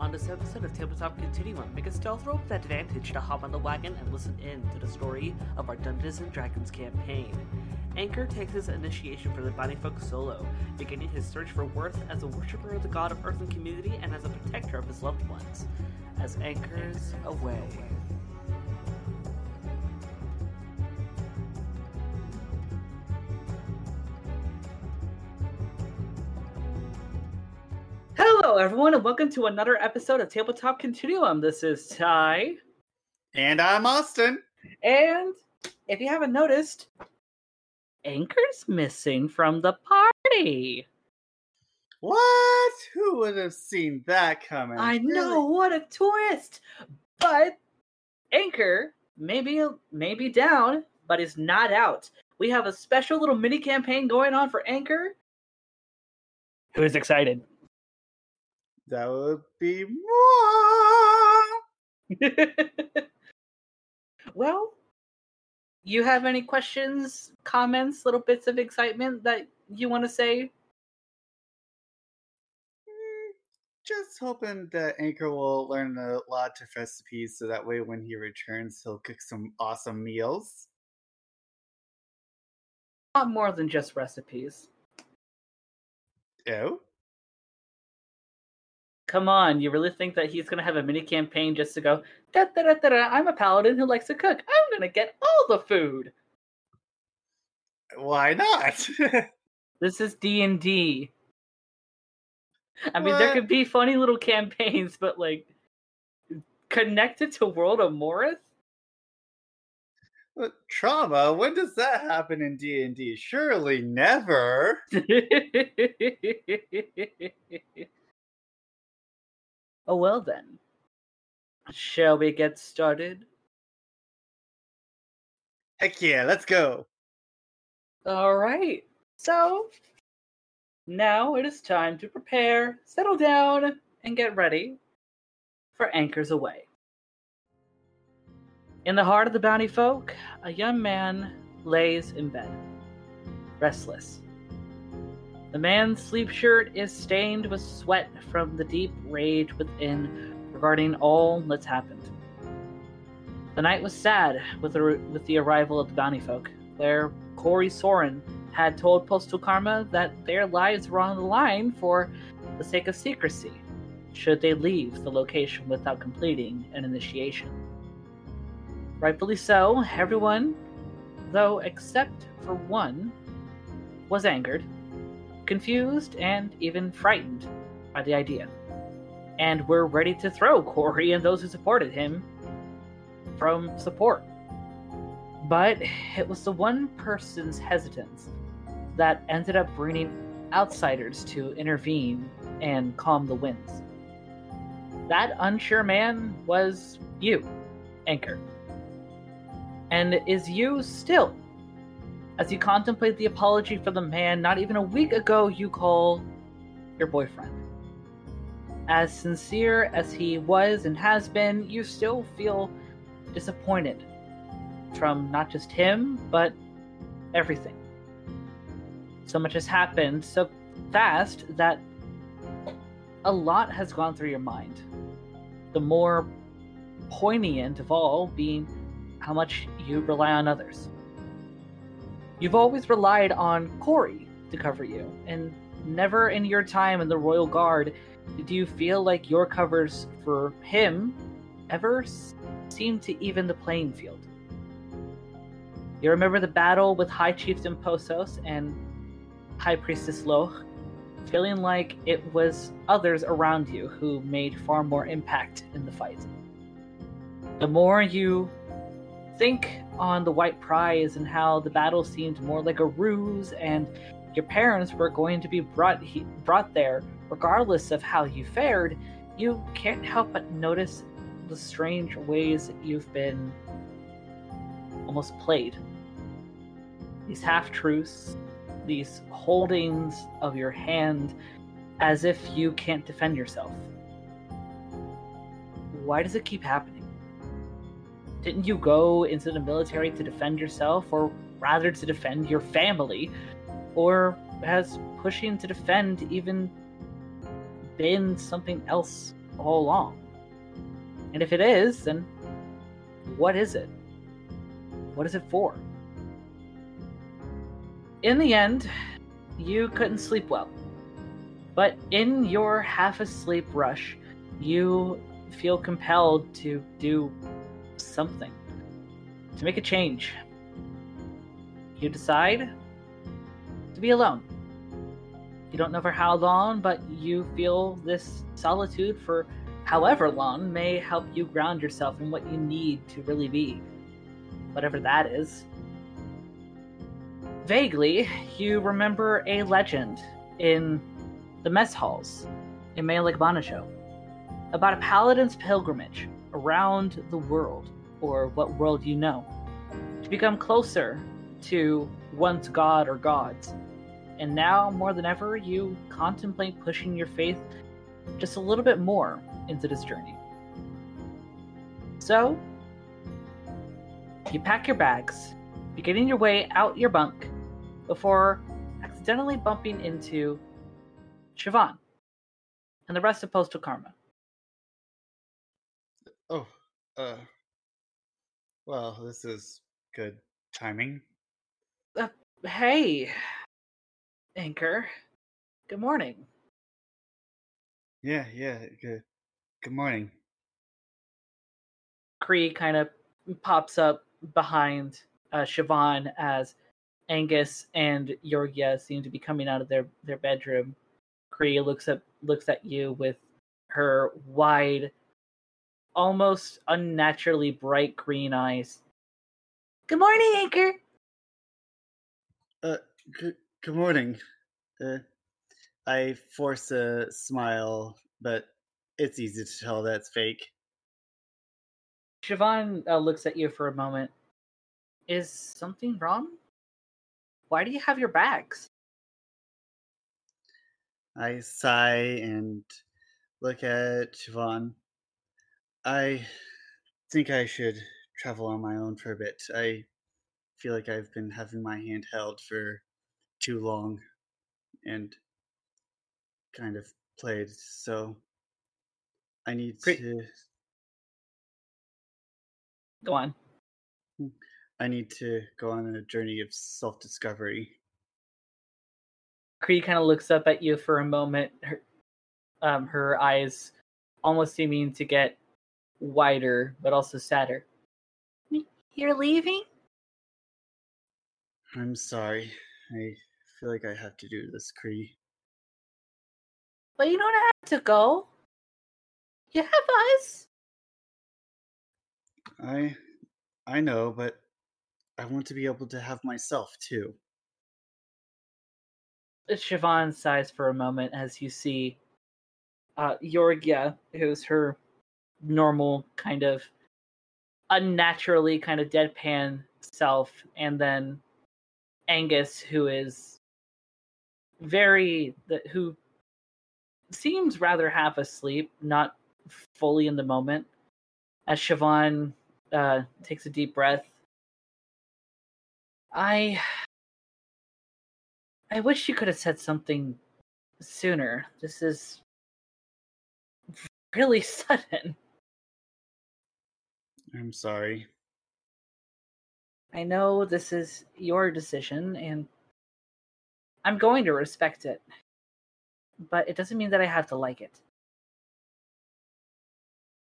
On this episode of Tabletop Continuum, make a stealth roll with advantage to hop on the wagon and listen in to the story of our Dungeons and Dragons campaign. Anchor takes his initiation from the Bounty Folk solo, beginning his search for worth as a worshiper of the god of earth and community and as a protector of his loved ones. As anchors away. Hello, everyone, and welcome to another episode of Tabletop Continuum. This is Ty, And I'm Austin. and if you haven't noticed, Anchor's missing from the party. What? Who would have seen that coming? I know what a twist, but Anchor maybe maybe down, but is not out. We have a special little mini campaign going on for Anchor. Who is excited? That would be more. well, you have any questions, comments, little bits of excitement that you want to say? Mm, Just hoping that Anchor will learn a lot of recipes so that way when he returns, he'll cook some awesome meals. Not more than just recipes. Oh? Come on, you really think that he's gonna have a mini campaign just to go, da da da da da, I'm a paladin who likes to cook. I'm gonna get all the food. Why not? This is D and D. I mean, there could be funny little campaigns, but like connected to World of Morris. But Trauma? When does that happen in D&D? Surely never. oh well then. Shall we get started? Heck yeah, let's go. All right. So now it is time to prepare, settle down, and get ready for Anchors Away. In the heart of the bounty folk, a young man lays in bed, restless. The man's sleep shirt is stained with sweat from the deep rage within regarding all that's happened. The night was sad with the, with the arrival of the bounty folk, where Corey Soren had told Postal Karma that their lives were on the line for the sake of secrecy, should they leave the location without completing an initiation. Rightfully so, everyone, though except for one, was angered, confused, and even frightened by the idea, and were ready to throw Corey and those who supported him from support. But it was the one person's hesitance that ended up bringing outsiders to intervene and calm the winds. That unsure man was you, Anchor. And is you still, as you contemplate the apology for the man not even a week ago you call your boyfriend. As sincere as he was and has been, you still feel disappointed from not just him, but everything. So much has happened so fast that a lot has gone through your mind. The more poignant of all being how much you rely on others. You've always relied on Corey to cover you, and never in your time in the Royal Guard did you feel like your covers for him ever seemed to even the playing field. You remember the battle with High Chieftain Posos and High Priestess Loch, feeling like it was others around you who made far more impact in the fight. The more you think on the White Prize and how the battle seemed more like a ruse, and your parents were going to be brought he- brought there regardless of how you fared, you can't help but notice the strange ways you've been almost played. These half truths, these holdings of your hand as if you can't defend yourself. Why does it keep happening? Didn't you go into the military to defend yourself, or rather to defend your family? Or has pushing to defend even been something else all along? And if it is, then what is it? What is it for? In the end, you couldn't sleep well. But in your half asleep rush, you feel compelled to do something, to make a change. You decide to be alone. You don't know for how long, but you feel this solitude for however long may help you ground yourself in what you need to really be, whatever that is. Vaguely, you remember a legend in the mess halls in Malik Banasho about a paladin's pilgrimage around the world, or what world you know, to become closer to one's god or gods. And now, more than ever, you contemplate pushing your faith just a little bit more into this journey. So, you pack your bags, beginning your way out your bunk before accidentally bumping into Siobhan and the rest of Postal Karma. Oh, uh, well, this is good timing. Uh, hey, Anchor. Good morning. Yeah, yeah, good. Good morning. Cree kind of pops up behind uh, Siobhan as Angus and Yorgia seem to be coming out of their, their bedroom. Cree looks at looks at you with her wide, almost unnaturally bright green eyes. Good morning, Anchor. Uh, good, good morning. Uh, I force a smile, but it's easy to tell that's fake. Siobhan uh, looks at you for a moment. Is something wrong? Why do you have your bags? I sigh and look at Siobhan. I think I should travel on my own for a bit. I feel like I've been having my hand held for too long and kind of played, so I need Great. to Go on. I need to go on a journey of self discovery. Cree kind of looks up at you for a moment, her, um, her eyes almost seeming to get wider, but also sadder. You're leaving? I'm sorry. I feel like I have to do this, Cree. But you don't have to go. You have us. I I know, but I want to be able to have myself too. Siobhan sighs for a moment as you see uh, Yorgia, who's her normal kind of unnaturally kind of deadpan self, and then Angus, who is very who seems rather half asleep, not fully in the moment. As Siobhan uh, takes a deep breath, I I wish you could have said something sooner. This is really sudden. I'm sorry. I know this is your decision, and I'm going to respect it. But it doesn't mean that I have to like it.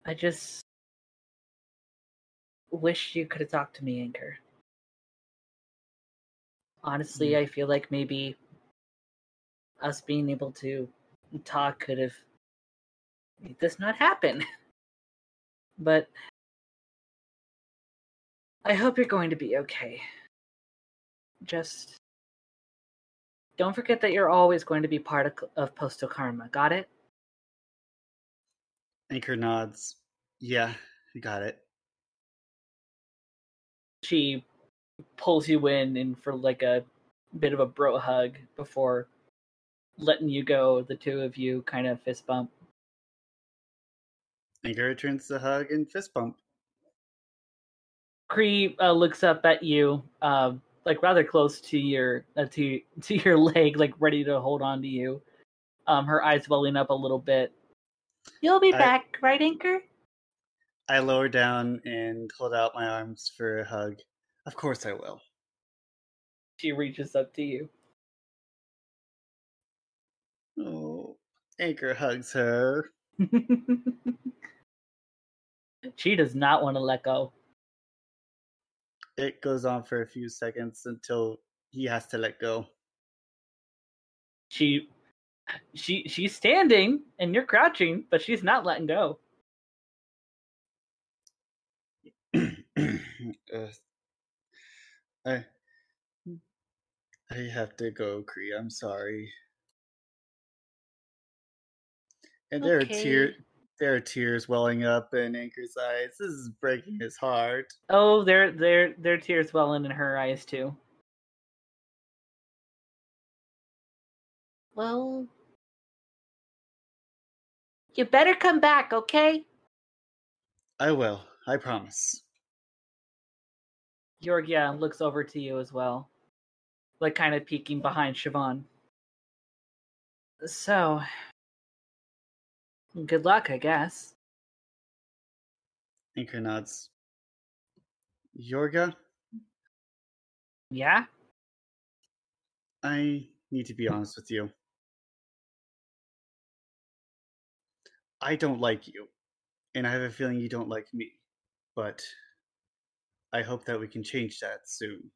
I just wish you could have talked to me, Anchor. Honestly, Mm. I feel like maybe us being able to talk could have made this not happen. but I hope you're going to be okay. Just don't forget that you're always going to be part of, of Postal Karma. Got it? Anchor nods. Yeah, you got it. She pulls you in and for like a bit of a bro hug before letting you go. The two of you kind of fist bump. Anchor returns the hug and fist bump. Cree uh, looks up at you, uh, like rather close to your uh, to to your leg, like ready to hold on to you. Um, her eyes welling up a little bit. You'll be I- back, right, Anchor? I lower down and hold out my arms for a hug. Of course I will. She reaches up to you. Oh, Anchor hugs her. she does not want to let go. It goes on for a few seconds until he has to let go. She she she's standing and you're crouching, but she's not letting go. uh, I I have to go, Cree. I'm sorry. And there are tears. Okay. There are tears welling up in Anchor's eyes. This is breaking his heart. Oh, there there there are tears welling in her eyes too. Well, you better come back, okay? I will. I promise. Georgia looks over to you as well, like kind of peeking behind Siobhan. So, good luck, I guess. Anchor nods. Yorga, Yeah? I need to be honest with you. I don't like you, and I have a feeling you don't like me. But I hope that we can change that soon.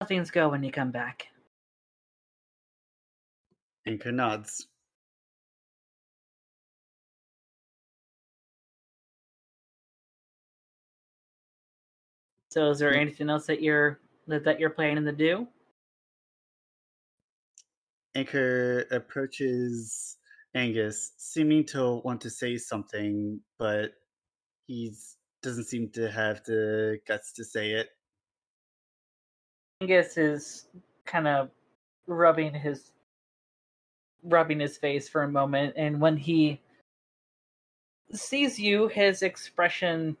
How things go when you come back. Anchor nods. So, is there anything else that you're that, that you're planning to do? Anchor approaches Angus, seeming to want to say something, but he doesn't seem to have the guts to say it. Angus is kind of rubbing his rubbing his face for a moment, and when he sees you, his expression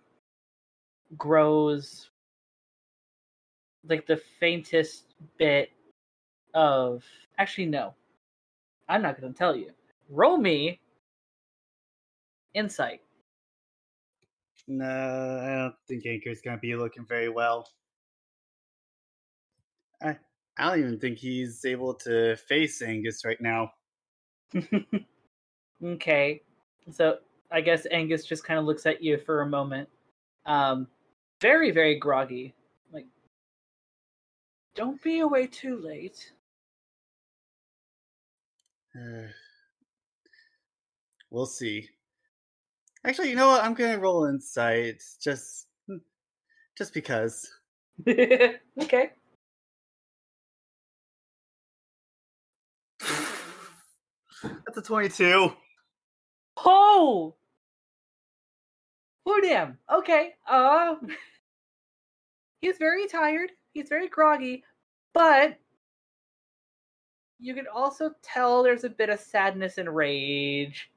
grows like the faintest bit of. Actually, no, I'm not going to tell you. Roll me insight. No, I don't think Anchor's gonna be looking very well. I I don't even think he's able to face Angus right now. okay. So I guess Angus just kind of looks at you for a moment. Um very, very groggy. Like don't be away too late. Uh, we'll see. Actually, you know what? I'm gonna roll insight just just because. okay. That's a 22. Oh Oh damn. Okay. Uh he's very tired. He's very groggy, but you can also tell there's a bit of sadness and rage.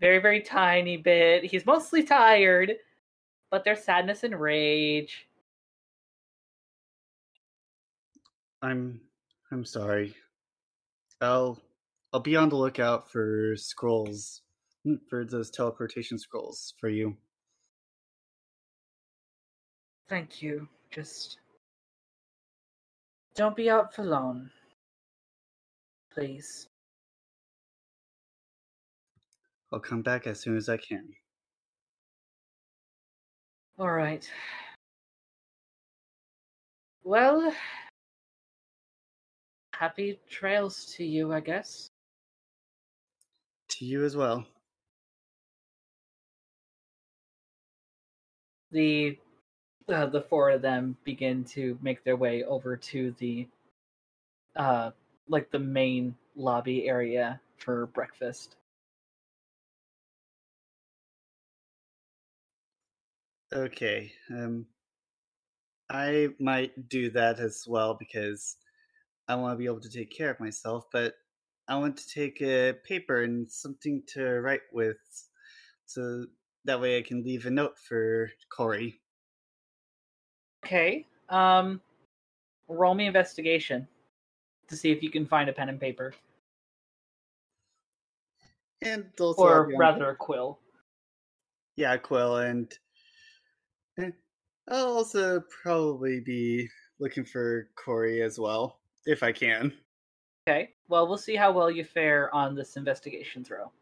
Very, very tiny bit. He's mostly tired, but there's sadness and rage. I'm I'm sorry. I'll I'll be on the lookout for scrolls mm, for those teleportation scrolls for you. Thank you. Just don't be out for long. Please. I'll come back as soon as I can. All right. Well, happy trails to you, I guess. To you as well. The uh, the four of them begin to make their way over to the uh like the main lobby area for breakfast. Okay. Um I might do that as well because I want to be able to take care of myself, but I want to take a paper and something to write with so that way I can leave a note for Corey. Okay. Um roll me investigation. to see if you can find a pen and paper, And also, or I'll be on- rather a quill. yeah, Quill, and eh, I'll also probably be looking for Corey as well, if I can. Okay. Well, we'll see how well you fare on this investigation throw.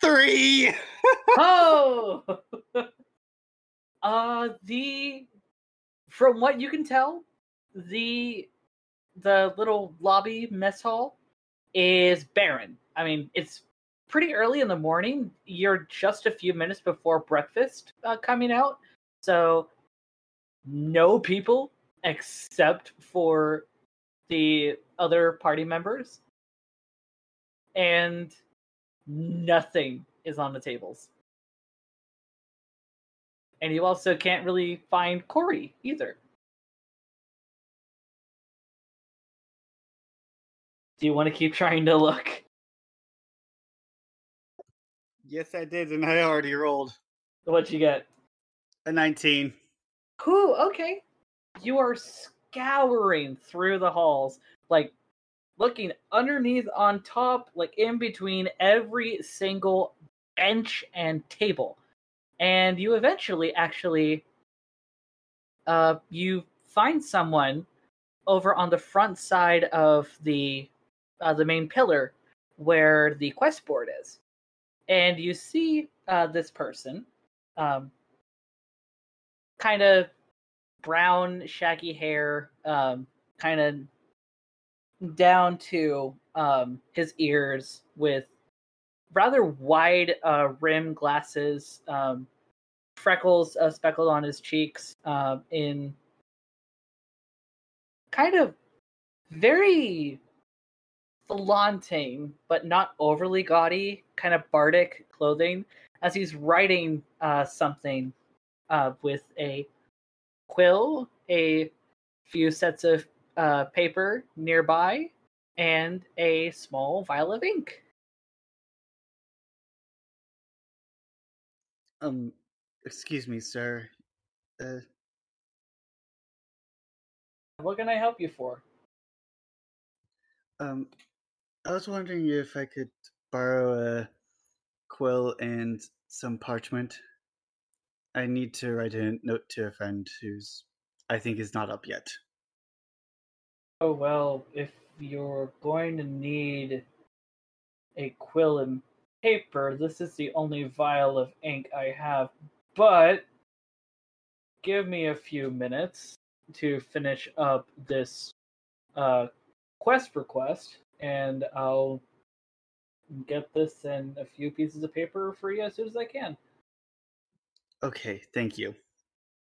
Three! oh uh the from what you can tell the the little lobby mess hall is barren i mean it's pretty early in the morning you're just a few minutes before breakfast uh, coming out so no people except for the other party members and nothing is on the tables and you also can't really find Corey either. Do you want to keep trying to look? Yes, I did, and I already rolled What you get? a 19. Whew, okay. You are scouring through the halls, like looking underneath, on top, like in between every single bench and table. And you eventually actually uh you find someone over on the front side of the uh, the main pillar where the quest board is. And you see uh this person um kind of brown, shaggy hair, um, kind of down to um, his ears, with rather wide uh, rim glasses, um, freckles uh, speckled on his cheeks, um, in kind of very flaunting but not overly gaudy kind of bardic clothing as he's writing uh, something uh, with a quill, a few sets of uh, paper nearby, and a small vial of ink. Um, excuse me, sir. Uh, What can I help you for? um, I was wondering if I could borrow a quill and some parchment. I need to write a note to a friend who's I think is not up yet. Oh, well, if you're going to need a quill and paper, this is the only vial of ink I have. But give me a few minutes to finish up this uh, quest request, and I'll get this and a few pieces of paper for you as soon as I can. Okay, thank you.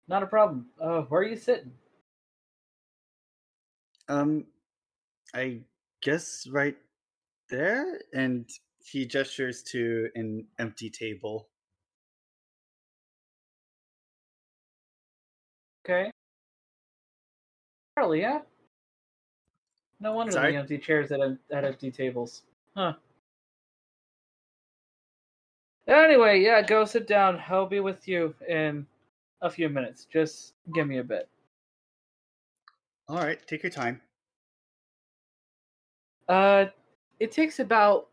Not a problem. Uh, where are you sitting? Um, I guess right there, and he gestures to an empty table. Okay. Charlie, yeah? No wonder Sorry? the empty chairs at, at empty tables. Huh. Anyway, yeah, go sit down. I'll be with you in a few minutes. Just give me a bit. All right, take your time. Uh, it takes about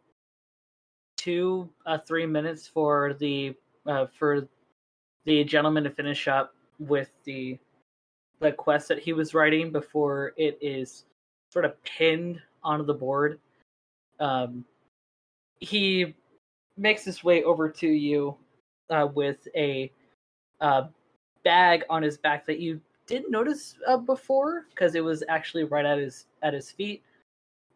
two, uh, three minutes for the uh, for the gentleman to finish up with the the quest that he was writing before it is sort of pinned onto the board. Um, he makes his way over to you uh, with a uh, bag on his back that you didn't notice uh, before because it was actually right at his at his feet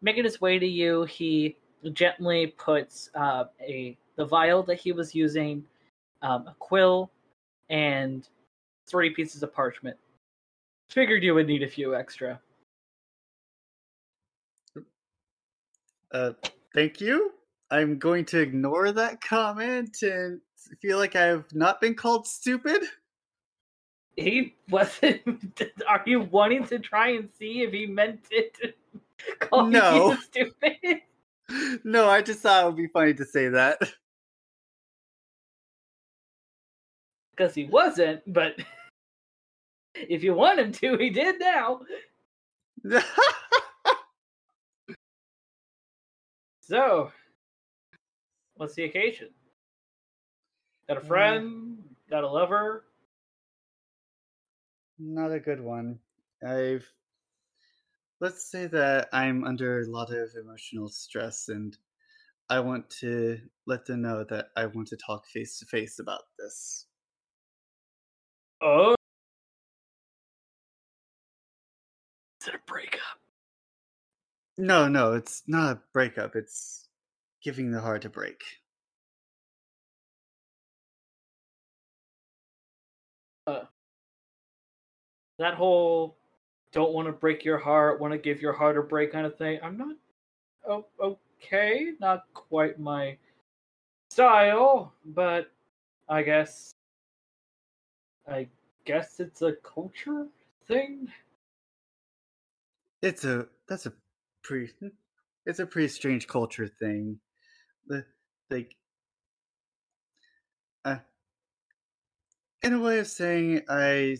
making his way to you, he gently puts uh, a the vial that he was using, um, a quill, and three pieces of parchment. Figured you would need a few extra. Uh, thank you. I'm going to ignore that comment and feel like I've not been called stupid. He wasn't. Are you wanting to try and see if he meant it? Call No. stupid. No, I just thought it would be funny to say that. Because he wasn't, but if you want him to, he did now. So, what's the occasion? Got a Uh, friend? Got a lover? Not a good one. I've. Let's say that I'm under a lot of emotional stress and I want to let them know that I want to talk face to face about this. Oh. Is it a breakup? No, no, it's not a breakup. It's giving the heart a break. That whole don't want to break your heart, want to give your heart a break kind of thing. I'm not oh, okay, not quite my style, but I guess I guess it's a culture thing. It's a that's a pretty it's a pretty strange culture thing. The like uh, in a way of saying I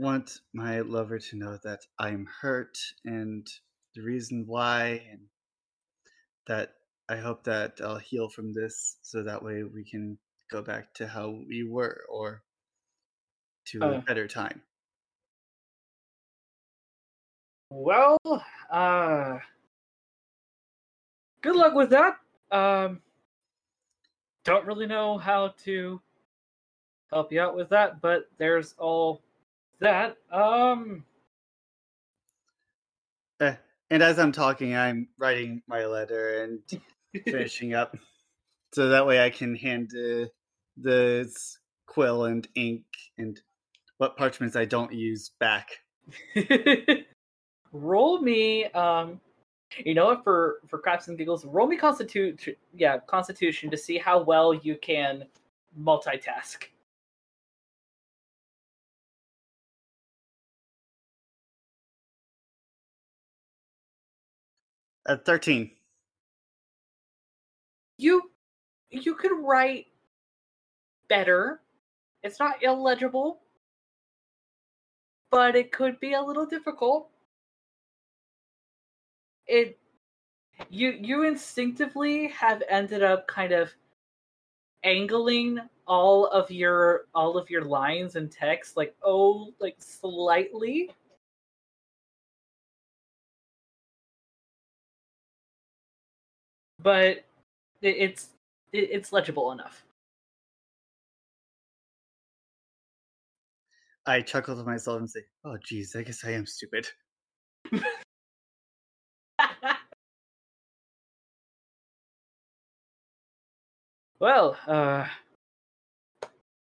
want my lover to know that I'm hurt and the reason why and that I hope that I'll heal from this so that way we can go back to how we were or to Uh. a better time. Well, uh good luck with that. Um don't really know how to help you out with that, but there's all that. Um Eh, and as I'm talking, I'm writing my letter and finishing up, so that way I can hand uh, the quill and ink and what parchments I don't use back. roll me um you know what for for craps and giggles roll me constitution yeah constitution to see how well you can multitask At thirteen, you you could write better. It's not illegible. But it could be a little difficult. It you you instinctively have ended up kind of angling all of your all of your lines and text like oh like slightly but it's it's legible enough. I chuckle to myself and say, "Oh, geez, I guess I am stupid." well uh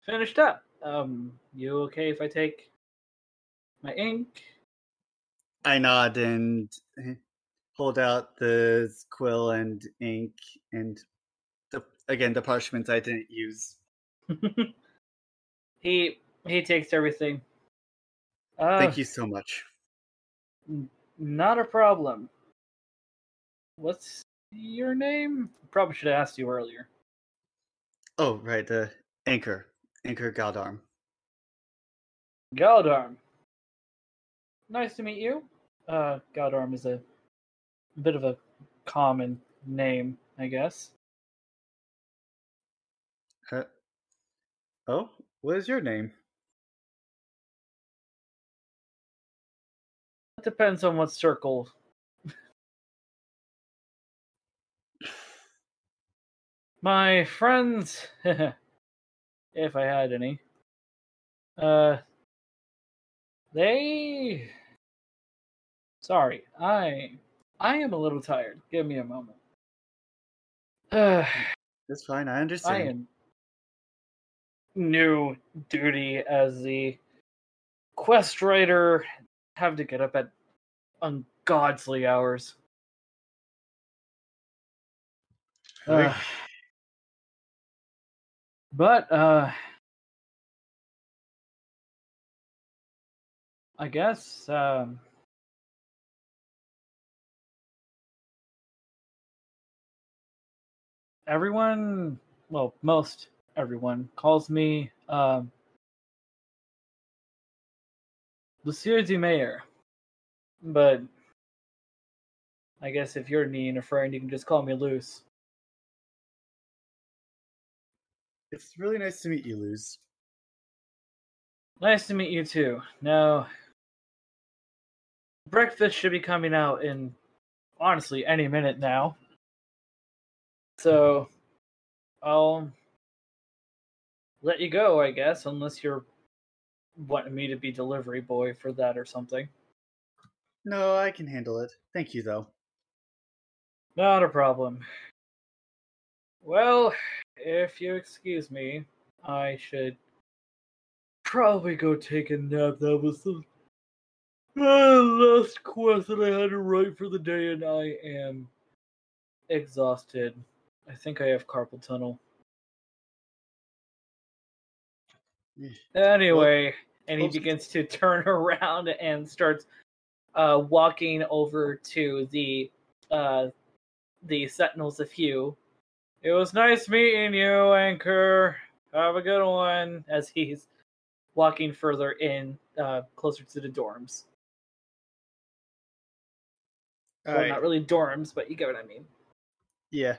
finished up. Um you okay if i take my ink? I nod and eh, hold out the quill and ink and the again the parchments I didn't use. he he takes everything uh, Thank you so much. Not a problem. What's your name? Probably should have asked you earlier. Oh, right, the anchor, anchor Galdarm. Galdarm. Nice to meet you. Uh, Galdarm is a bit of a common name, I guess. Huh? Oh, what is your name? It depends on what circle. My friends, if I had any, uh, they. Sorry, I I am a little tired. Give me a moment. Uh, That's fine. I understand. I am new duty as the quest writer. Have to get up at ungodly hours. Ugh. but uh I guess um everyone well most everyone calls me um Monsieur du Mayor. But I guess if you're needing a friend, you can just call me Luce. It's really nice to meet you, Luz. Nice to meet you too. Now, breakfast should be coming out in honestly any minute now. So, I'll let you go, I guess, unless you're wanting me to be delivery boy for that or something. No, I can handle it. Thank you, though. Not a problem. Well, if you excuse me, I should probably go take a nap. That was the last quest that I had to write for the day, and I am exhausted. I think I have carpal tunnel. Anyway, and he begins to turn around and starts uh, walking over to the uh, the Sentinels of Hugh. It was nice meeting you, Anchor. Have a good one. As he's walking further in, uh, closer to the dorms. All well, right. not really dorms, but you get what I mean. Yeah.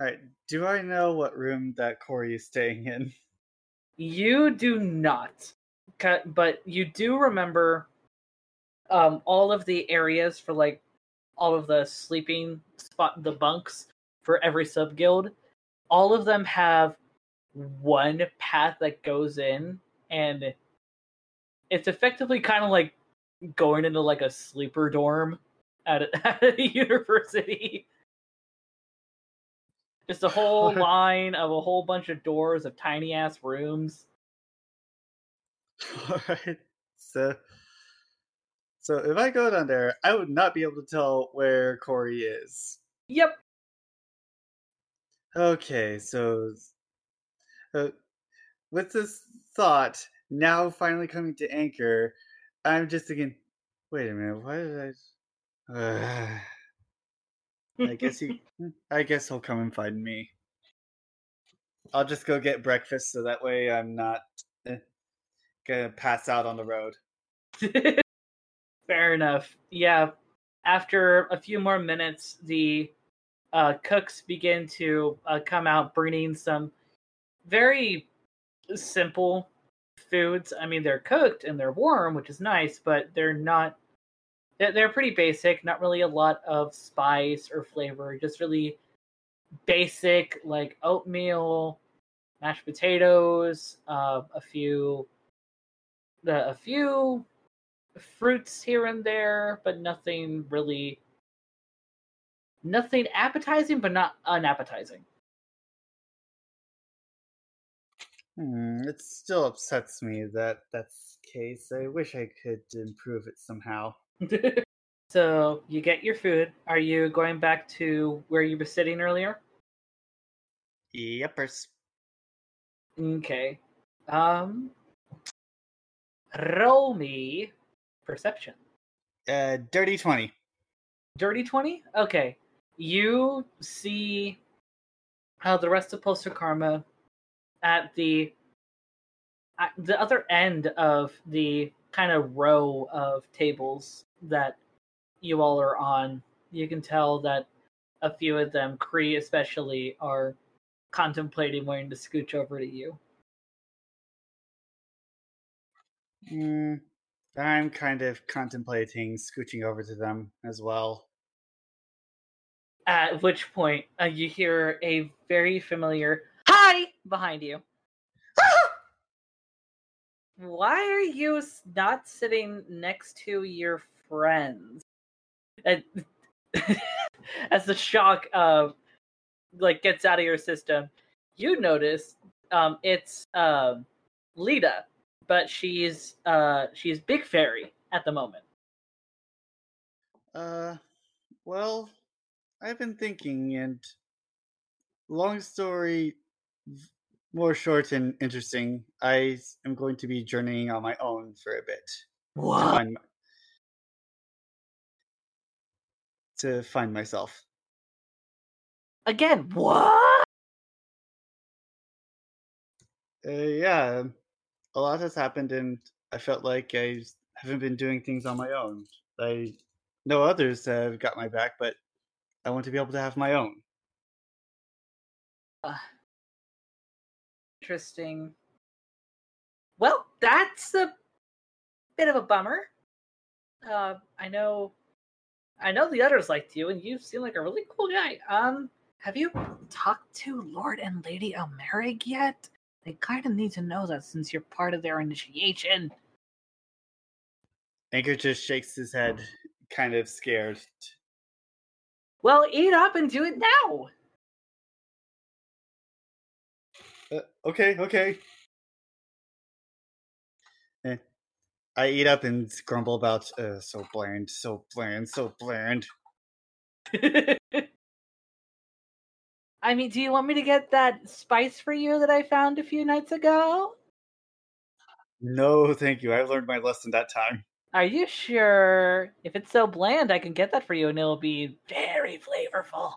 All right. Do I know what room that Corey is staying in? You do not, but you do remember um, all of the areas for like all of the sleeping spot, the bunks for every sub guild. All of them have one path that goes in, and it's effectively kind of like going into like a sleeper dorm at a, at a university. Just a whole line of a whole bunch of doors of tiny ass rooms. All right. So, so if I go down there, I would not be able to tell where Corey is. Yep. Okay, so uh, with this thought now finally coming to anchor, I'm just thinking, wait a minute, why did I? I guess he. I guess he'll come and find me. I'll just go get breakfast so that way I'm not eh, gonna pass out on the road. Fair enough. Yeah. After a few more minutes, the uh, cooks begin to uh, come out bringing some very simple foods. I mean, they're cooked and they're warm, which is nice, but they're not. They're, pretty basic. Not really a lot of spice or flavor. Just really basic, like oatmeal, mashed potatoes, uh, a few, the a few fruits here and there, but nothing really nothing appetizing, but not unappetizing. Hmm, it still upsets me that that's the case. I wish I could improve it somehow. so you get your food. Are you going back to where you were sitting earlier? Yepers. Okay. Um roll me perception. Uh, dirty twenty. Dirty 20? Okay. You see how the rest of Postal Karma at the at the other end of the kind of row of tables that you all are on. You can tell that a few of them, Cree especially, are contemplating wanting to scooch over to you. Hmm. I'm kind of contemplating scooching over to them as well. At which point, uh, you hear a very familiar "Hi" behind you. Why are you not sitting next to your friends? And as the shock of like gets out of your system, you notice um, it's um, Lita, but she's uh, she's Big Fairy at the moment. Uh, well, I've been thinking, and long story, more short and interesting. I am going to be journeying on my own for a bit to What? find m- to find myself. Again? What? Uh, yeah, a lot has happened, and I felt like I haven't been doing things on my own. I know others have got my back, but I want to be able to have my own. Uh, interesting. Well, that's a bit of a bummer. Uh, I know, I know the others liked you, and you seem like a really cool guy. Um, have you talked to Lord and Lady Elmerig yet? They kind of need to know that since you're part of their initiation. Anchor just shakes his head, kind of scared. Well, eat up and do it now. Uh, okay, okay. I eat up and grumble about uh, so bland, so bland, so bland. I mean, do you want me to get that spice for you that I found a few nights ago? No, thank you. I learned my lesson that time. Are you sure? If it's so bland, I can get that for you and it'll be very flavorful.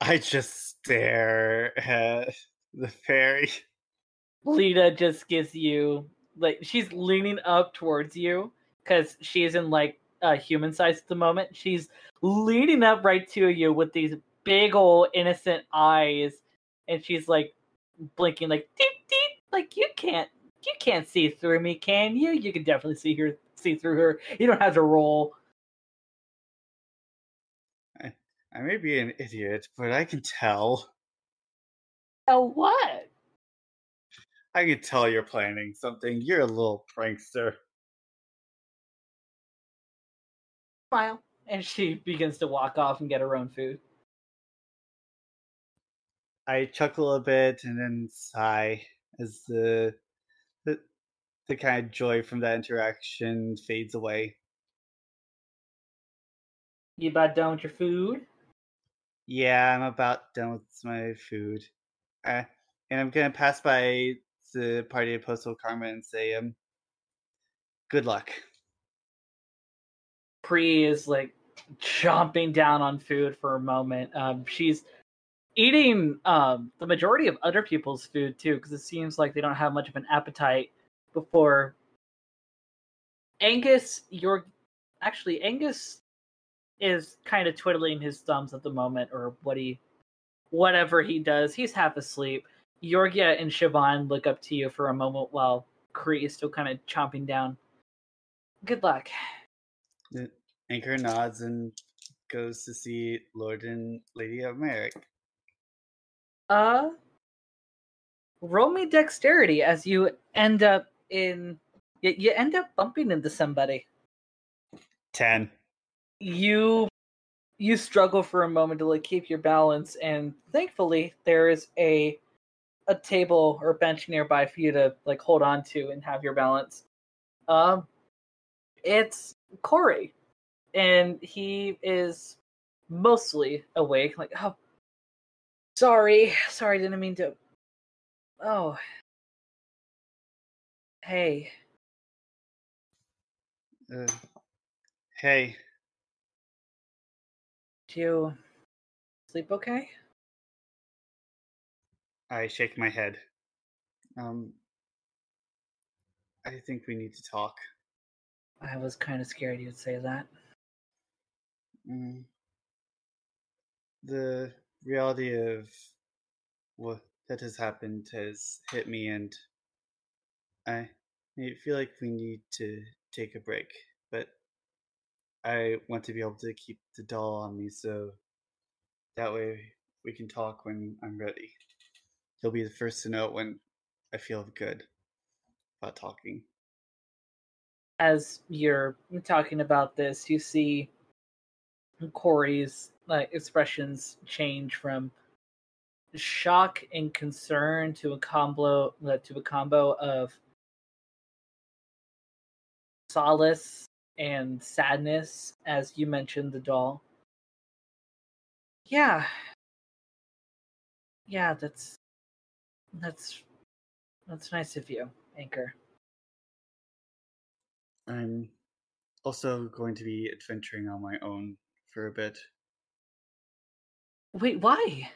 I just stare at the fairy. Lita just gives you like she's leaning up towards you because she's in like uh, human size at the moment. She's leaning up right to you with these big old innocent eyes, and she's like blinking like deep deep like you can't you can't see through me, can you? You can definitely see her see through her. You don't have to roll. I, I may be an idiot, but I can tell. Oh what? I can tell you're planning something. You're a little prankster. Smile. And she begins to walk off and get her own food. I chuckle a bit and then sigh as the the, the kind of joy from that interaction fades away. You about done with your food? Yeah, I'm about done with my food. Uh, and I'm gonna pass by the party of Postal Karma and say, um, good luck. Pre is like chomping down on food for a moment. Um, she's eating um, the majority of other people's food too, because it seems like they don't have much of an appetite before Angus. You're actually Angus is kind of twiddling his thumbs at the moment, or what he, whatever he does. He's half asleep. Yorgia and Siobhan look up to you for a moment while Kree is still kind of chomping down. Good luck. The anchor nods and goes to see Lord and Lady Elmerig. Uh, roll me dexterity as you end up in. You, you end up bumping into somebody. Ten. You you struggle for a moment to like keep your balance, and thankfully there is a a table or bench nearby for you to like hold on to and have your balance. Um, it's Corey, and he is mostly awake. Like, oh, sorry, sorry, didn't mean to. Oh, hey, Uh, hey, do you sleep okay? I shake my head. Um, I think we need to talk. I was kind of scared you'd say that. Mm. The reality of what that has happened has hit me, and I I feel like we need to take a break. But I want to be able to keep the doll on me, so that way we can talk when I'm ready. You'll be the first to know when I feel good about talking. As you're talking about this, you see Corey's like expressions change from shock and concern to a combo uh, to a combo of solace and sadness as you mentioned the doll. Yeah. Yeah, that's that's that's nice of you, Anchor. I'm also going to be adventuring on my own for a bit. Wait, why?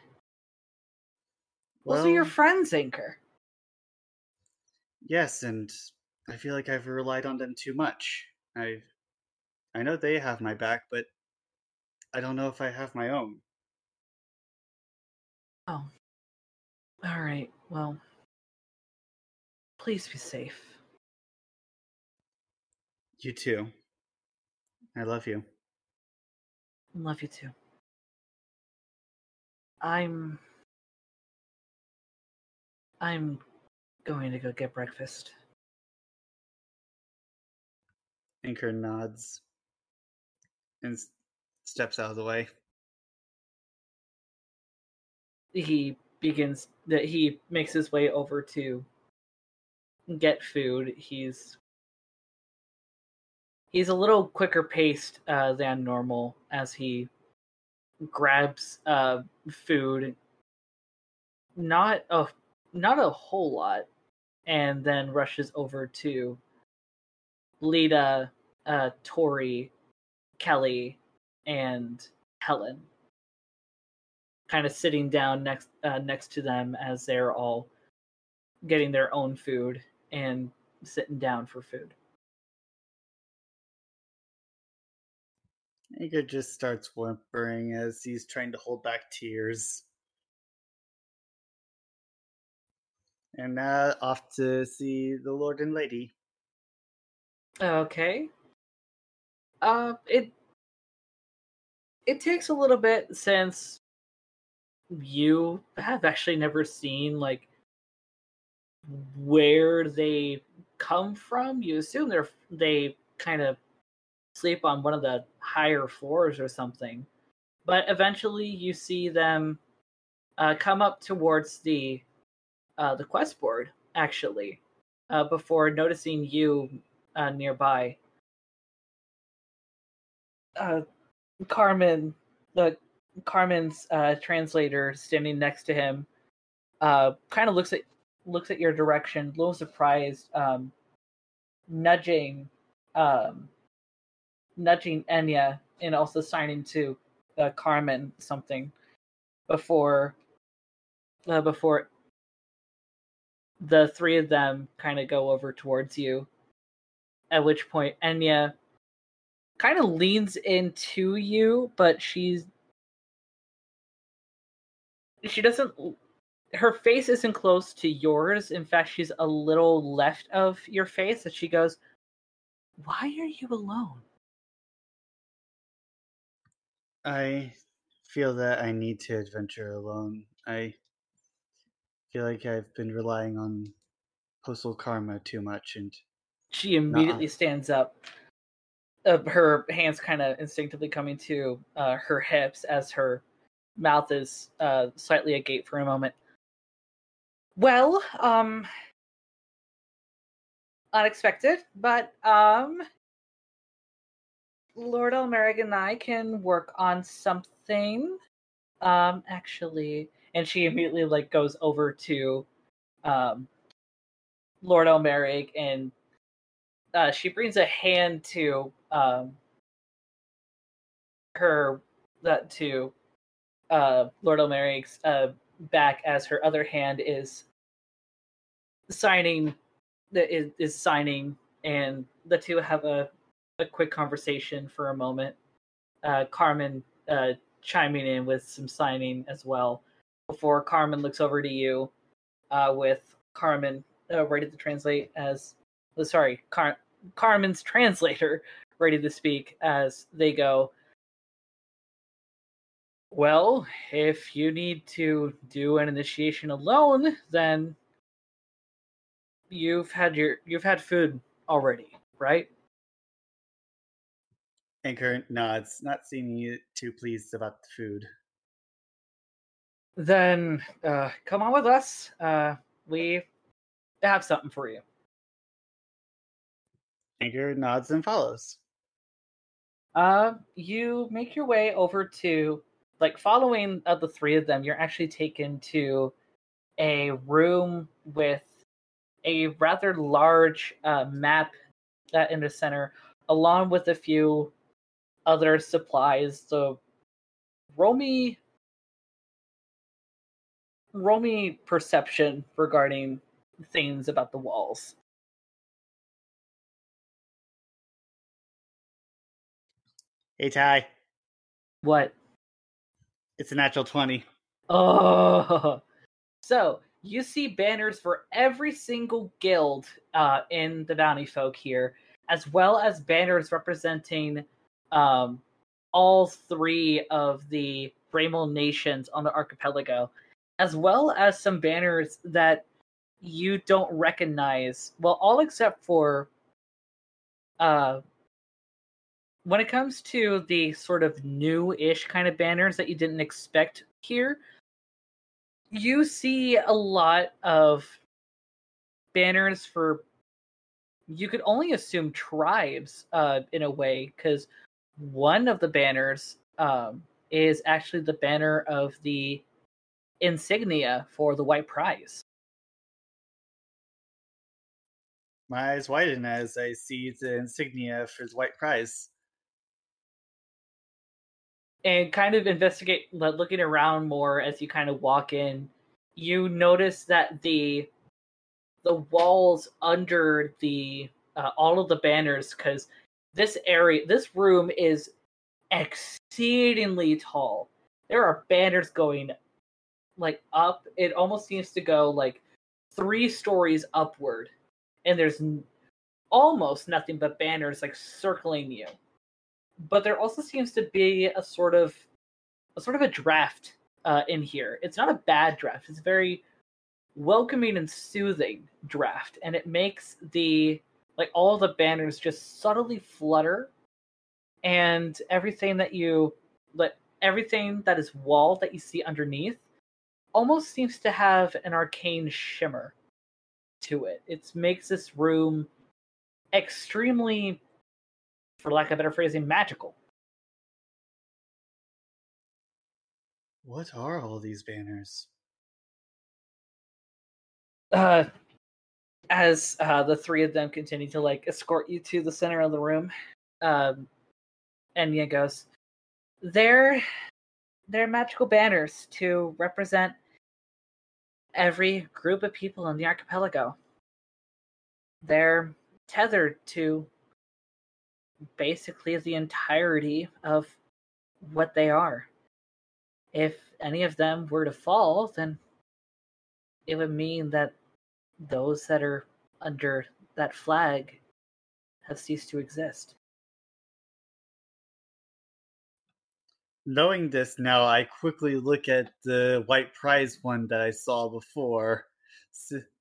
Those are your friends, Anchor. Yes, and I feel like I've relied on them too much. I I know they have my back, but I don't know if I have my own. Oh. All right. Well, please be safe. You too. I love you. Love you too. I'm. I'm going to go get breakfast. Anchor nods and steps out of the way. He begins that he makes his way over to get food. He's he's a little quicker paced uh, than normal as he grabs uh, food. Not a not a whole lot, and then rushes over to Lita, uh, Tori, Kelly, and Helen. Kind of sitting down next uh, next to them as they're all getting their own food and sitting down for food. Anchor just starts whimpering as he's trying to hold back tears. And now off to see the Lord and Lady. Okay. Uh, it it takes a little bit since you have actually never seen like where they come from. You assume they're they kind of sleep on one of the higher floors or something, but eventually you see them uh, come up towards the uh, the quest board actually uh, before noticing you uh, nearby. Uh, Carmen, the Carmen's uh, translator standing next to him, uh, kind of looks at looks at your direction, a little surprised, um, nudging, um, nudging Enya, and also signing to uh, Carmen something before uh, before the three of them kind of go over towards you. At which point Enya kind of leans into you, but she's she doesn't her face isn't close to yours. In fact, she's a little left of your face and she goes, "Why are you alone?" I feel that I need to adventure alone. I feel like I've been relying on postal karma too much and She immediately stands up. Uh, her hands kind of instinctively coming to uh, her hips as her mouth is uh, slightly agape for a moment. Well, um, unexpected, but um, Lord Elmerig and I can work on something. Um, actually, and she immediately like goes over to um Lord Elmerig and uh, she brings a hand to um her that to uh Lord Elmerig's uh back as her other hand is signing is, signing and the two have a, a quick conversation for a moment. Uh carmen uh chiming in with some signing as well. Before carmen looks over to you uh with carmen uh, ready to translate as uh, sorry Car- carmen's translator ready to speak as they go well if you need to do an initiation alone then you've had your you've had food already, right? Anchor nods, not seeming too pleased about the food. Then uh, come on with us. Uh, we have something for you. Anchor nods and follows. Uh, you make your way over to like following the three of them. You're actually taken to a room with a rather large uh, map uh, in the center, along with a few other supplies. So, roll me, roll me perception regarding things about the walls. Hey Ty. What? It's a natural 20. Oh, so you see banners for every single guild uh, in the Bounty Folk here, as well as banners representing um, all three of the Bramel nations on the archipelago, as well as some banners that you don't recognize. Well, all except for uh, when it comes to the sort of new-ish kind of banners that you didn't expect here, you see a lot of banners for you could only assume tribes uh, in a way because one of the banners um, is actually the banner of the insignia for the white prize My eyes widen as I see the insignia for the white prize. And kind of investigate looking around more as you kind of walk in you notice that the the walls under the uh, all of the banners because this area this room is exceedingly tall. There are banners going like up. It almost seems to go like three stories upward and there's n- almost nothing but banners like circling you but there also seems to be a sort of a sort of a draft uh, in here. It's not a bad draft. It's a very welcoming and soothing draft, and it makes the like all the banners just subtly flutter, and everything that you like everything that is wall that you see underneath almost seems to have an arcane shimmer to it. It makes this room extremely for lack of a better phrasing, magical. What are all these banners? Uh, as uh, the three of them continue to like escort you to the center of the room, um, Enya goes, "They're they're magical banners to represent every group of people in the archipelago. They're tethered to basically the entirety of what they are. If any of them were to fall, then it would mean that those that are under that flag have ceased to exist. Knowing this now, I quickly look at the white prize one that I saw before,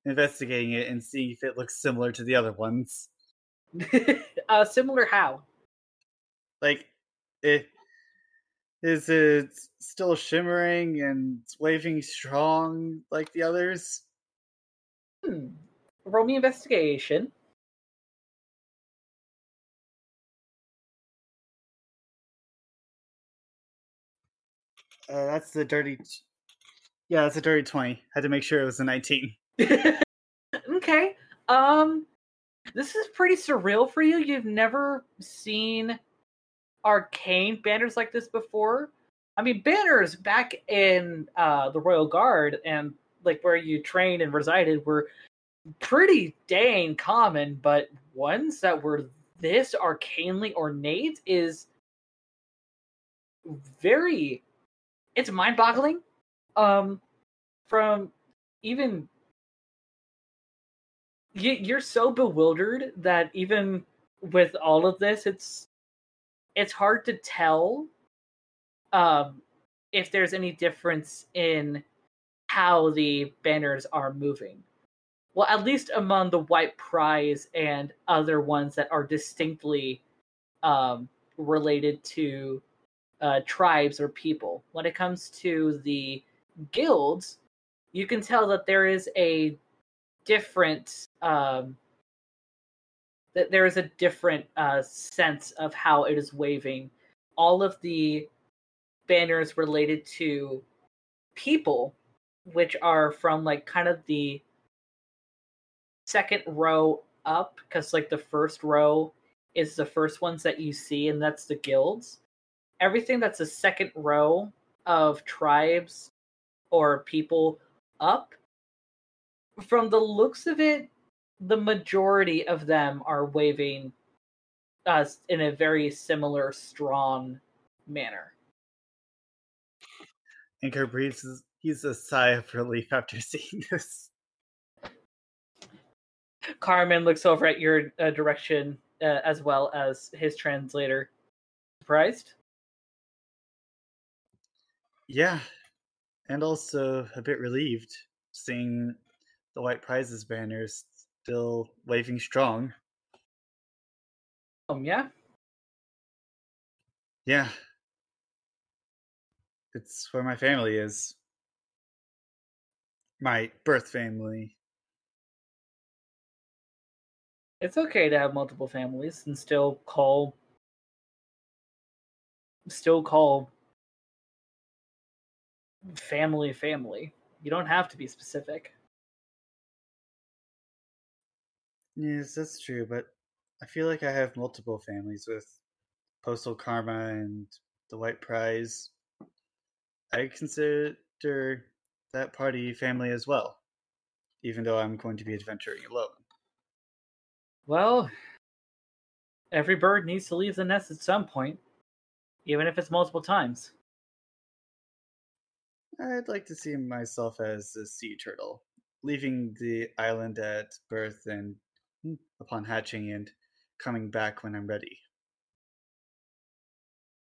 investigating it and seeing if it looks similar to the other ones. uh, similar how? Like, it is it still shimmering and waving strong like the others? Hmm. Roll me investigation. Uh, that's the dirty. T- yeah, that's a dirty twenty. Had to make sure it was a nineteen. okay. Um this is pretty surreal for you. You've never seen arcane banners like this before. I mean, banners back in uh the Royal Guard and like where you trained and resided were pretty dang common, but ones that were this arcanely ornate is very it's mind-boggling. Um from even you're so bewildered that even with all of this it's it's hard to tell um if there's any difference in how the banners are moving. Well at least among the white prize and other ones that are distinctly um related to uh tribes or people. When it comes to the guilds you can tell that there is a different um that there is a different uh sense of how it is waving. All of the banners related to people which are from like kind of the second row up because like the first row is the first ones that you see and that's the guilds. Everything that's the second row of tribes or people up from the looks of it the majority of them are waving us in a very similar strong manner Anchor breathes. He's a sigh of relief after seeing this. Carmen looks over at your uh, direction uh, as well as his translator. Surprised? Yeah, and also a bit relieved seeing the White Prizes banner is still waving strong. Um, yeah. Yeah. It's where my family is. My birth family. It's okay to have multiple families and still call still call family family. You don't have to be specific. Yes, that's true, but I feel like I have multiple families with Postal Karma and the White Prize. I consider that party family as well, even though I'm going to be adventuring alone. Well, every bird needs to leave the nest at some point, even if it's multiple times. I'd like to see myself as a sea turtle, leaving the island at birth and upon hatching and coming back when I'm ready.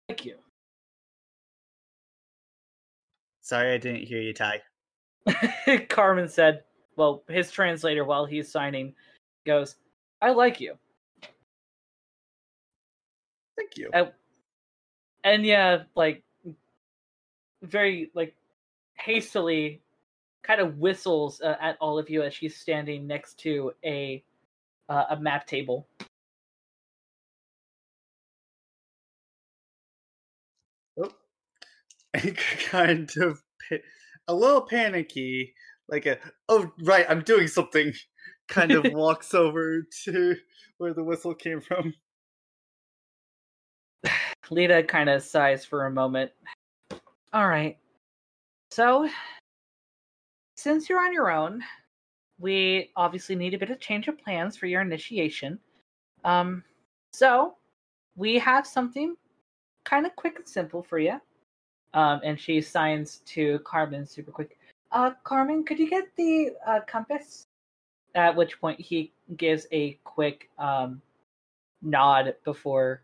Thank you. Sorry I didn't hear you, Ty. Carmen said, well, his translator, while he's signing, goes, I like you. Thank you. And, and yeah, like, very, like, hastily kind of whistles uh, at all of you as she's standing next to a uh, a map table. Oh, kind of a little panicky, like a oh right, I'm doing something. Kind of walks over to where the whistle came from. Lita kind of sighs for a moment. All right. So, since you're on your own, we obviously need a bit of change of plans for your initiation. Um, so we have something kind of quick and simple for you. Um, and she signs to Carmen super quick. Uh, Carmen, could you get the uh, compass? At which point he gives a quick um, nod before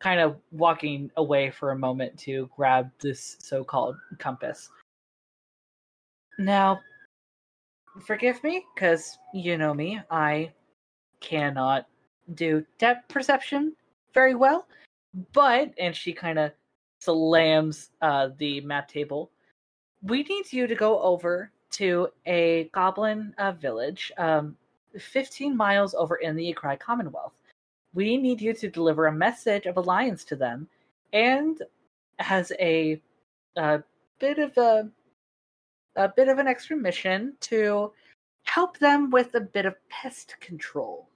kind of walking away for a moment to grab this so-called compass. Now, forgive me, because you know me, I cannot do depth perception very well. But, and she kind of slams uh, the map table, we need you to go over to a goblin uh, village, um, 15 miles over in the Ikrai Commonwealth. We need you to deliver a message of alliance to them, and as a, a bit of a a bit of an extra mission to help them with a bit of pest control.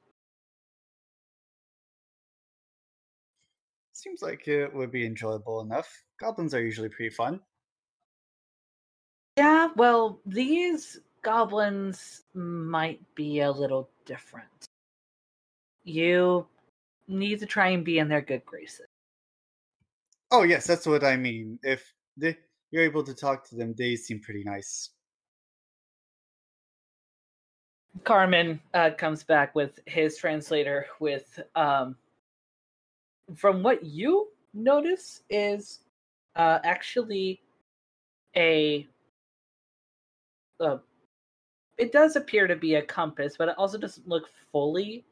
Seems like it would be enjoyable enough. Goblins are usually pretty fun. Yeah, well, these goblins might be a little different. You need to try and be in their good graces. Oh, yes, that's what I mean. If they, you're able to talk to them, they seem pretty nice. Carmen uh, comes back with his translator with um, from what you notice is uh, actually a uh, it does appear to be a compass, but it also doesn't look fully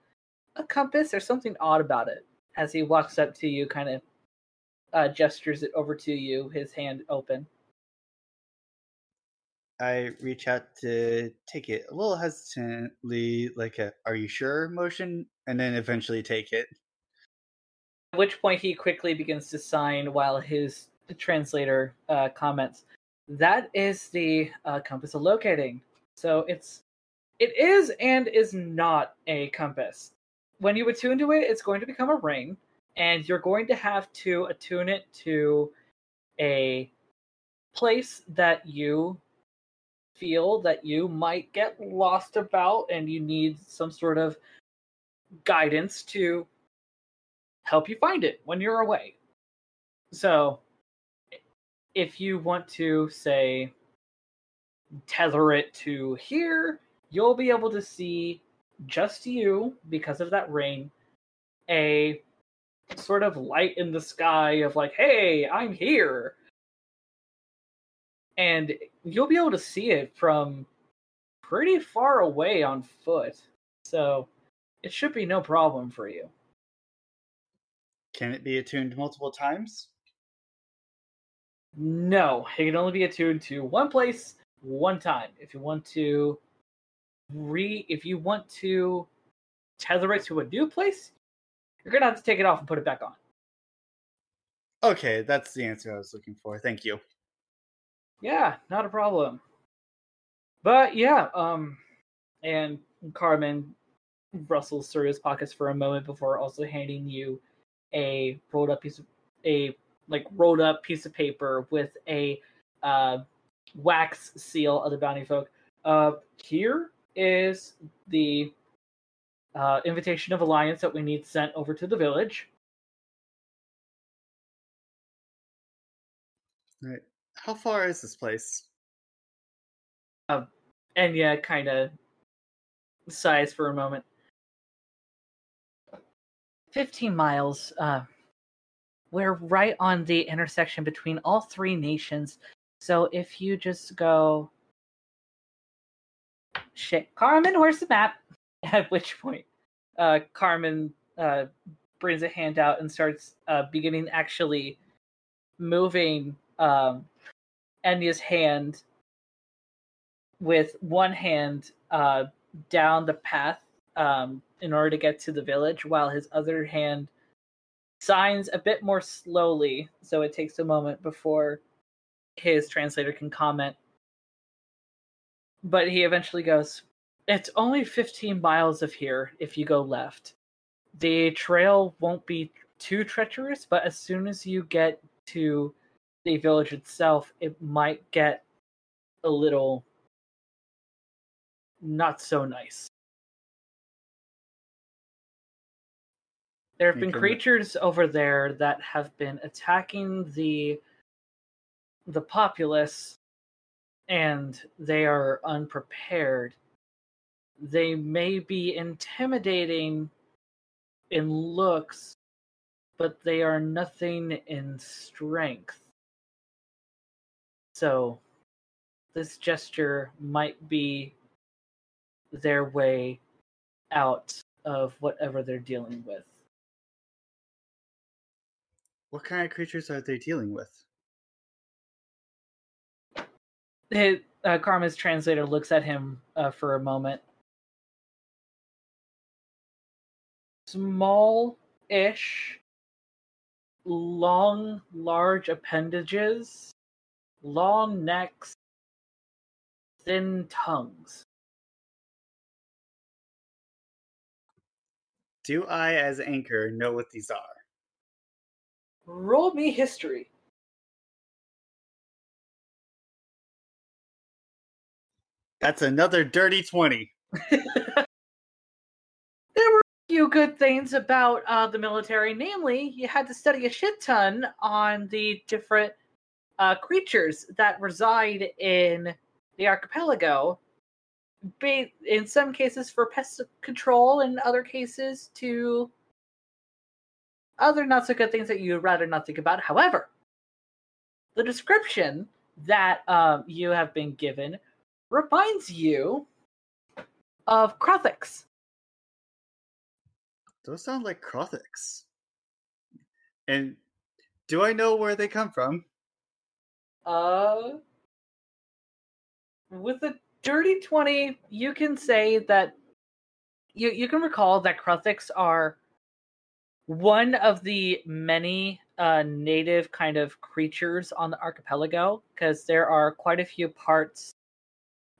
a compass. There's something odd about it as he walks up to you, kind of uh, gestures it over to you, his hand open. I reach out to take it a little hesitantly, like a "Are you sure?" motion, and then eventually take it. At which point he quickly begins to sign while his translator uh, comments, "That is the uh, compass of locating." So it's it is and is not a compass. When you attune to it, it's going to become a ring, and you're going to have to attune it to a place that you feel that you might get lost about and you need some sort of guidance to help you find it when you're away. So if you want to say tether it to here, you'll be able to see just you because of that ring a sort of light in the sky of like, hey, I'm here. And you'll be able to see it from pretty far away on foot. So it should be no problem for you. Can it be attuned multiple times? No, it can only be attuned to one place, one time. If you want to re if you want to tether it to a new place, you're gonna have to take it off and put it back on. Okay, that's the answer I was looking for. Thank you. Yeah, not a problem. But yeah, um and Carmen rustles through his pockets for a moment before also handing you a rolled up piece of a like rolled up piece of paper with a uh, wax seal of the bounty folk. Uh, here is the uh, invitation of alliance that we need sent over to the village. Right. How far is this place? Uh, Enya kind of sighs for a moment. 15 miles. Uh, we're right on the intersection between all three nations. So if you just go. Shit. Carmen, where's the map? At which point, uh, Carmen uh, brings a hand out and starts uh, beginning actually moving um, Enya's hand with one hand uh, down the path um, in order to get to the village, while his other hand signs a bit more slowly, so it takes a moment before his translator can comment. But he eventually goes, It's only 15 miles of here if you go left. The trail won't be too treacherous, but as soon as you get to the village itself, it might get a little not so nice. There have been creatures over there that have been attacking the the populace and they are unprepared. They may be intimidating in looks, but they are nothing in strength. So this gesture might be their way out of whatever they're dealing with. What kind of creatures are they dealing with? His, uh, Carmen's translator looks at him uh, for a moment. Small-ish, long, large appendages, long necks, thin tongues. Do I, as anchor, know what these are? Roll me history. That's another dirty 20. there were few good things about uh, the military. Namely, you had to study a shit ton on the different uh, creatures that reside in the archipelago. Be in some cases for pest control, in other cases to other not so good things that you'd rather not think about. However, the description that um, you have been given reminds you of Krothix. Those sound like Krothix. And do I know where they come from? Uh, with a dirty 20, you can say that you, you can recall that Krothix are one of the many uh, native kind of creatures on the archipelago, because there are quite a few parts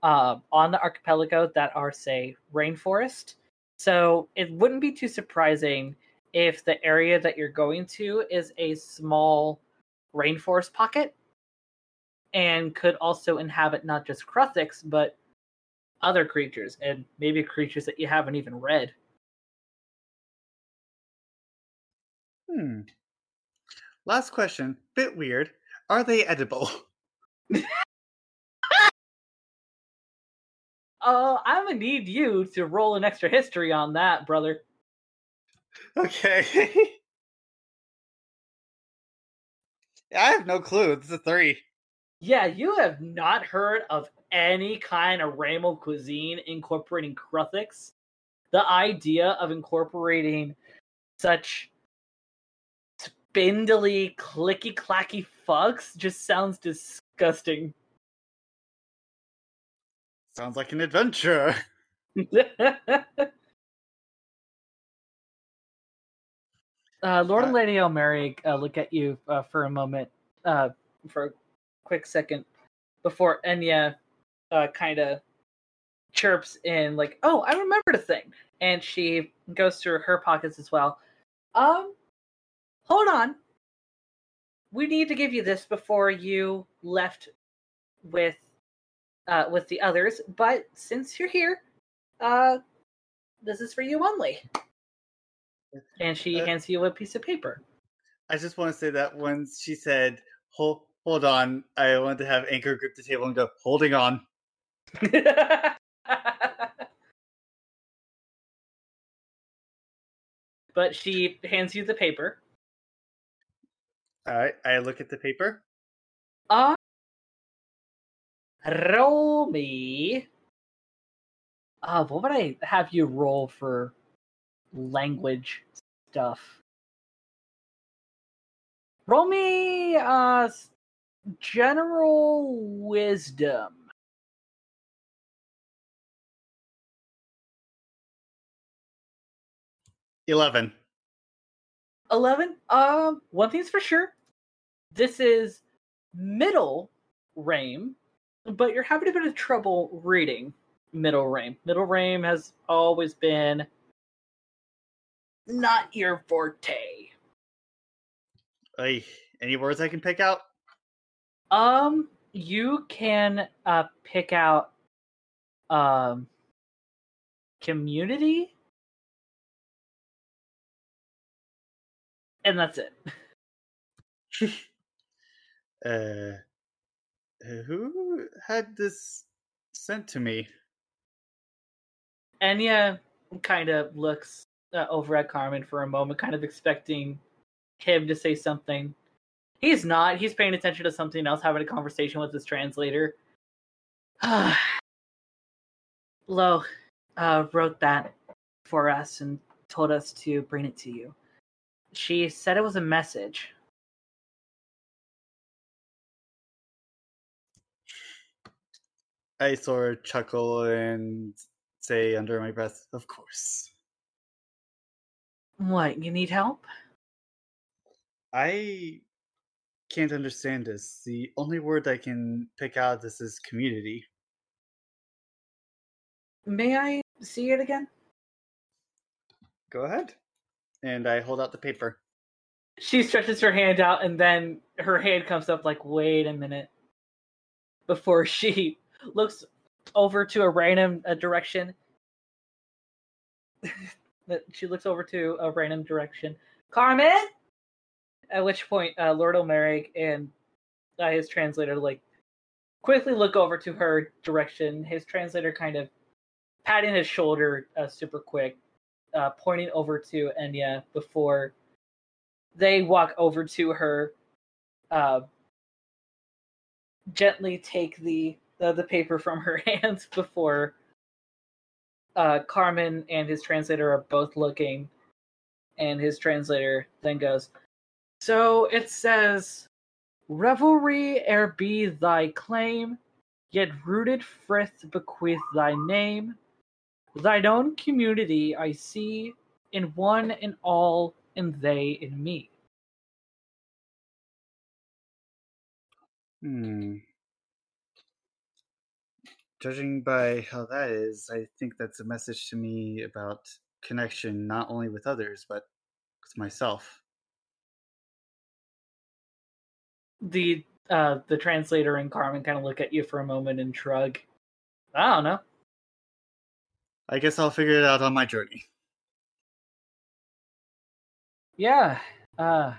uh, on the archipelago that are, say, rainforest. So it wouldn't be too surprising if the area that you're going to is a small rainforest pocket and could also inhabit not just Krothix, but other creatures, and maybe creatures that you haven't even read. Hmm. Last question. Bit weird. Are they edible? Uh, I'm gonna need you to roll an extra history on that, brother. Okay. I have no clue. It's a three. Yeah, you have not heard of any kind of Ramo cuisine incorporating Krothix. The idea of incorporating such spindly, clicky clacky fucks just sounds disgusting. Sounds like an adventure. uh, Lord and Uh, Lady Elmerig uh, look at you uh, for a moment, uh, for a quick second, before Enya uh, kind of chirps in, like, "Oh, I remembered a thing," and she goes through her pockets as well. Um, hold on. We need to give you this before you left with uh, with the others, but since you're here, uh, this is for you only. And she Uh, hands you a piece of paper. I just want to say that when she said, hold, hold on, I wanted to have Anchor grip the table and go, holding on. but she hands you the paper. All right, I look at the paper. Uh, roll me. Uh, what would I have you roll for language stuff? Roll me uh general wisdom. 11. 11 um one thing's for sure this is middle rame but you're having a bit of trouble reading middle rame middle rame has always been not your forte. Ay, any words I can pick out? um you can uh pick out um community. And that's it. Uh, who had this sent to me? Enya kind of looks uh, over at Carmen for a moment, kind of expecting him to say something. He's not. He's paying attention to something else, having a conversation with his translator. Lo uh, wrote that for us and told us to bring it to you. She said it was a message. I sort of chuckle and say under my breath, of course. What? You need help? I can't understand this. The only word I can pick out of this is community. May I see it again? Go ahead. And I hold out the paper. she stretches her hand out and then her hand comes up like wait a minute before she looks over to a random uh, direction. She looks over to a random direction. Carmen! At which point uh, lord Elmerig and uh, his translator like quickly look over to her direction. His translator kind of patting his shoulder uh, super quick uh, pointing over to enya before they walk over to her, uh, gently take the, the the paper from her hands before uh, Carmen and his translator are both looking, and his translator then goes, "So it says, revelry ere be thy claim, yet rooted frith bequeath thy name, thine own community I see in one and all." and they in me. Hmm. Judging by how that is, I think that's a message to me about connection not only with others, but with myself. The uh the translator and Carmen kind of look at you for a moment and shrug. I don't know. I guess I'll figure it out on my journey. Yeah. Uh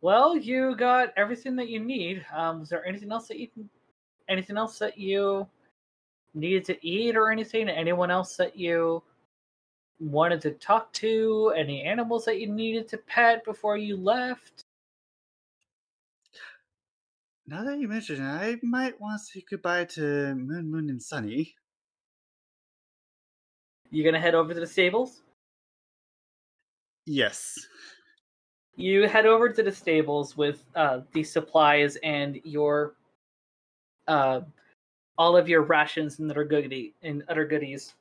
Well, you got everything that you need. Um, was there anything else that you can, anything else that you needed to eat or anything? Anyone else that you wanted to talk to? Any animals that you needed to pet before you left? Now that you mention it, I might want to say goodbye to Moon Moon and Sunny. You gonna head over to the stables? Yes. You head over to the stables with uh, the supplies and your uh, all of your rations and other goodie and other goodies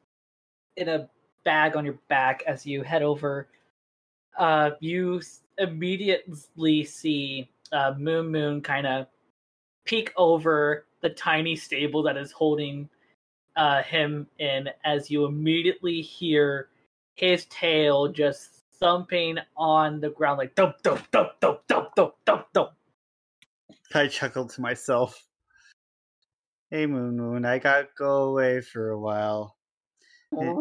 in a bag on your back as you head over. Uh, you immediately see uh, Moon Moon kind of peek over the tiny stable that is holding uh, him in as you immediately hear his tail just thumping on the ground like thump thump thump thump thump thump thump thump. I chuckled to myself. Hey Moon Moon, I gotta go away for a while. Yeah,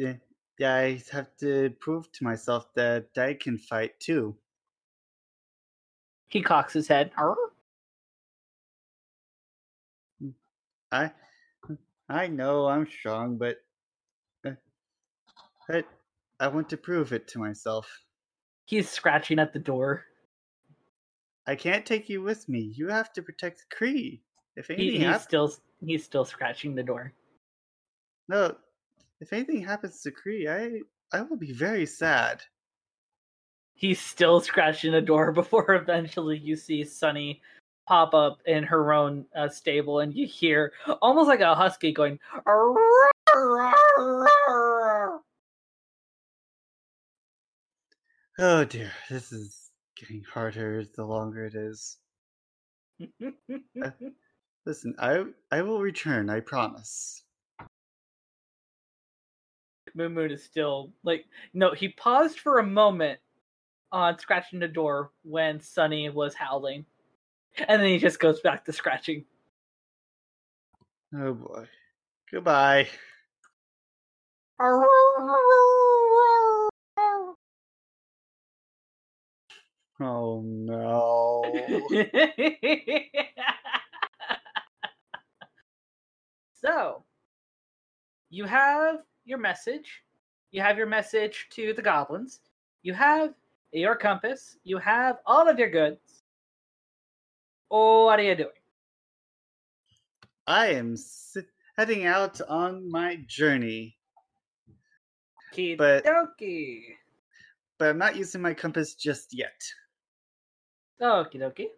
eh, yeah, I have to prove to myself that I can fight too. He cocks his head. "Arr." Mm, I I know I'm strong, but uh, but I want to prove it to myself. He's scratching at the door. I can't take you with me. You have to protect the Cree. If He, anything he's happens, still he's still scratching the door. no, if anything happens to Cree, I I will be very sad. He's still scratching the door before eventually you see Sunny pop up in her own uh, stable and you hear almost like a husky going. Oh dear, this is getting harder the longer it is. Uh, listen, I I will return. I promise. Moon Moon is still like no. He paused for a moment on scratching the door when Sunny was howling, and then he just goes back to scratching. Oh boy. Goodbye. Oh no. so, you have your message. You have your message to the goblins. You have your compass. You have all of your goods. Oh, what are you doing? I am heading out on my journey, But- but I'm not using my compass just yet. Okie dokie.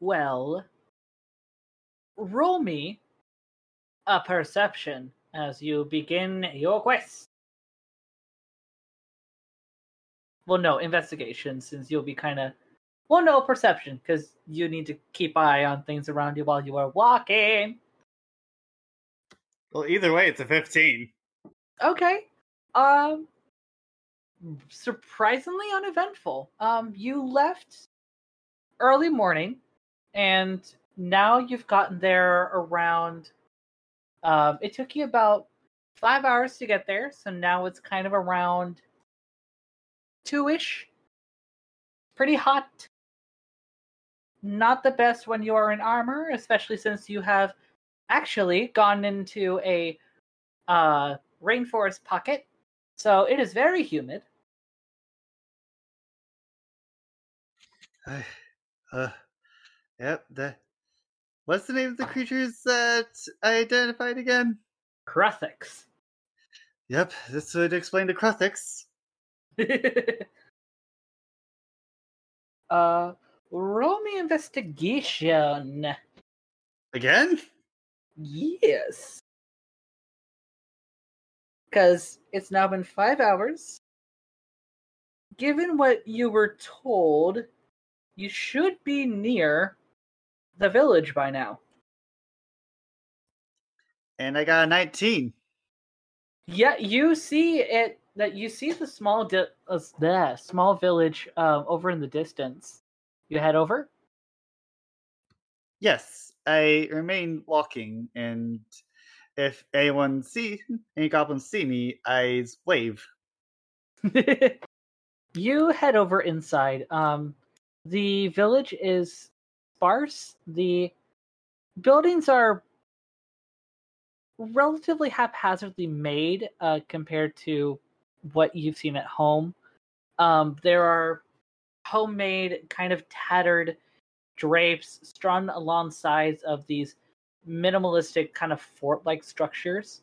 Well, roll me a perception as you begin your quest. Well, no, investigation, since you'll be kind of. Well, no, perception, because you need to keep eye on things around you while you are walking. Well, either way, it's a 15. Okay. Um surprisingly uneventful. Um you left early morning and now you've gotten there around um it took you about 5 hours to get there, so now it's kind of around 2ish. Pretty hot. Not the best when you are in armor, especially since you have actually gone into a uh rainforest pocket. So it is very humid. I, uh, yep. The what's the name of the creatures that I identified again? Krothix. Yep, this would explain the Krothix. uh roll me investigation. Again? Yes. Because it's now been five hours. Given what you were told, you should be near the village by now. And I got a 19. Yeah, you see it. That you see the small, di- uh, the small village um, over in the distance. You head over. Yes, I remain walking, and if anyone see any goblins see me, I wave. you head over inside. Um, the village is sparse. The buildings are relatively haphazardly made uh, compared to what you've seen at home. Um, there are homemade, kind of tattered drapes strung along sides of these minimalistic, kind of fort like structures.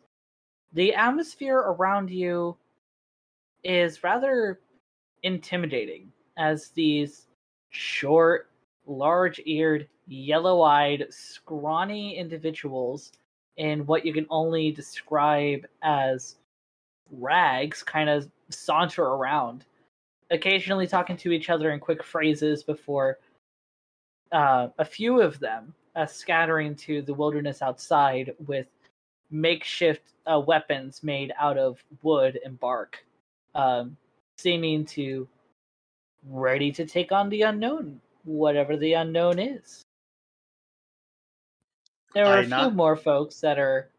The atmosphere around you is rather intimidating as these short, large eared, yellow eyed, scrawny individuals in what you can only describe as rags kind of saunter around, occasionally talking to each other in quick phrases before uh, a few of them uh, scattering to the wilderness outside with makeshift uh, weapons made out of wood and bark, um, seeming to ready to take on the unknown, whatever the unknown is. There are I a few not- more folks that are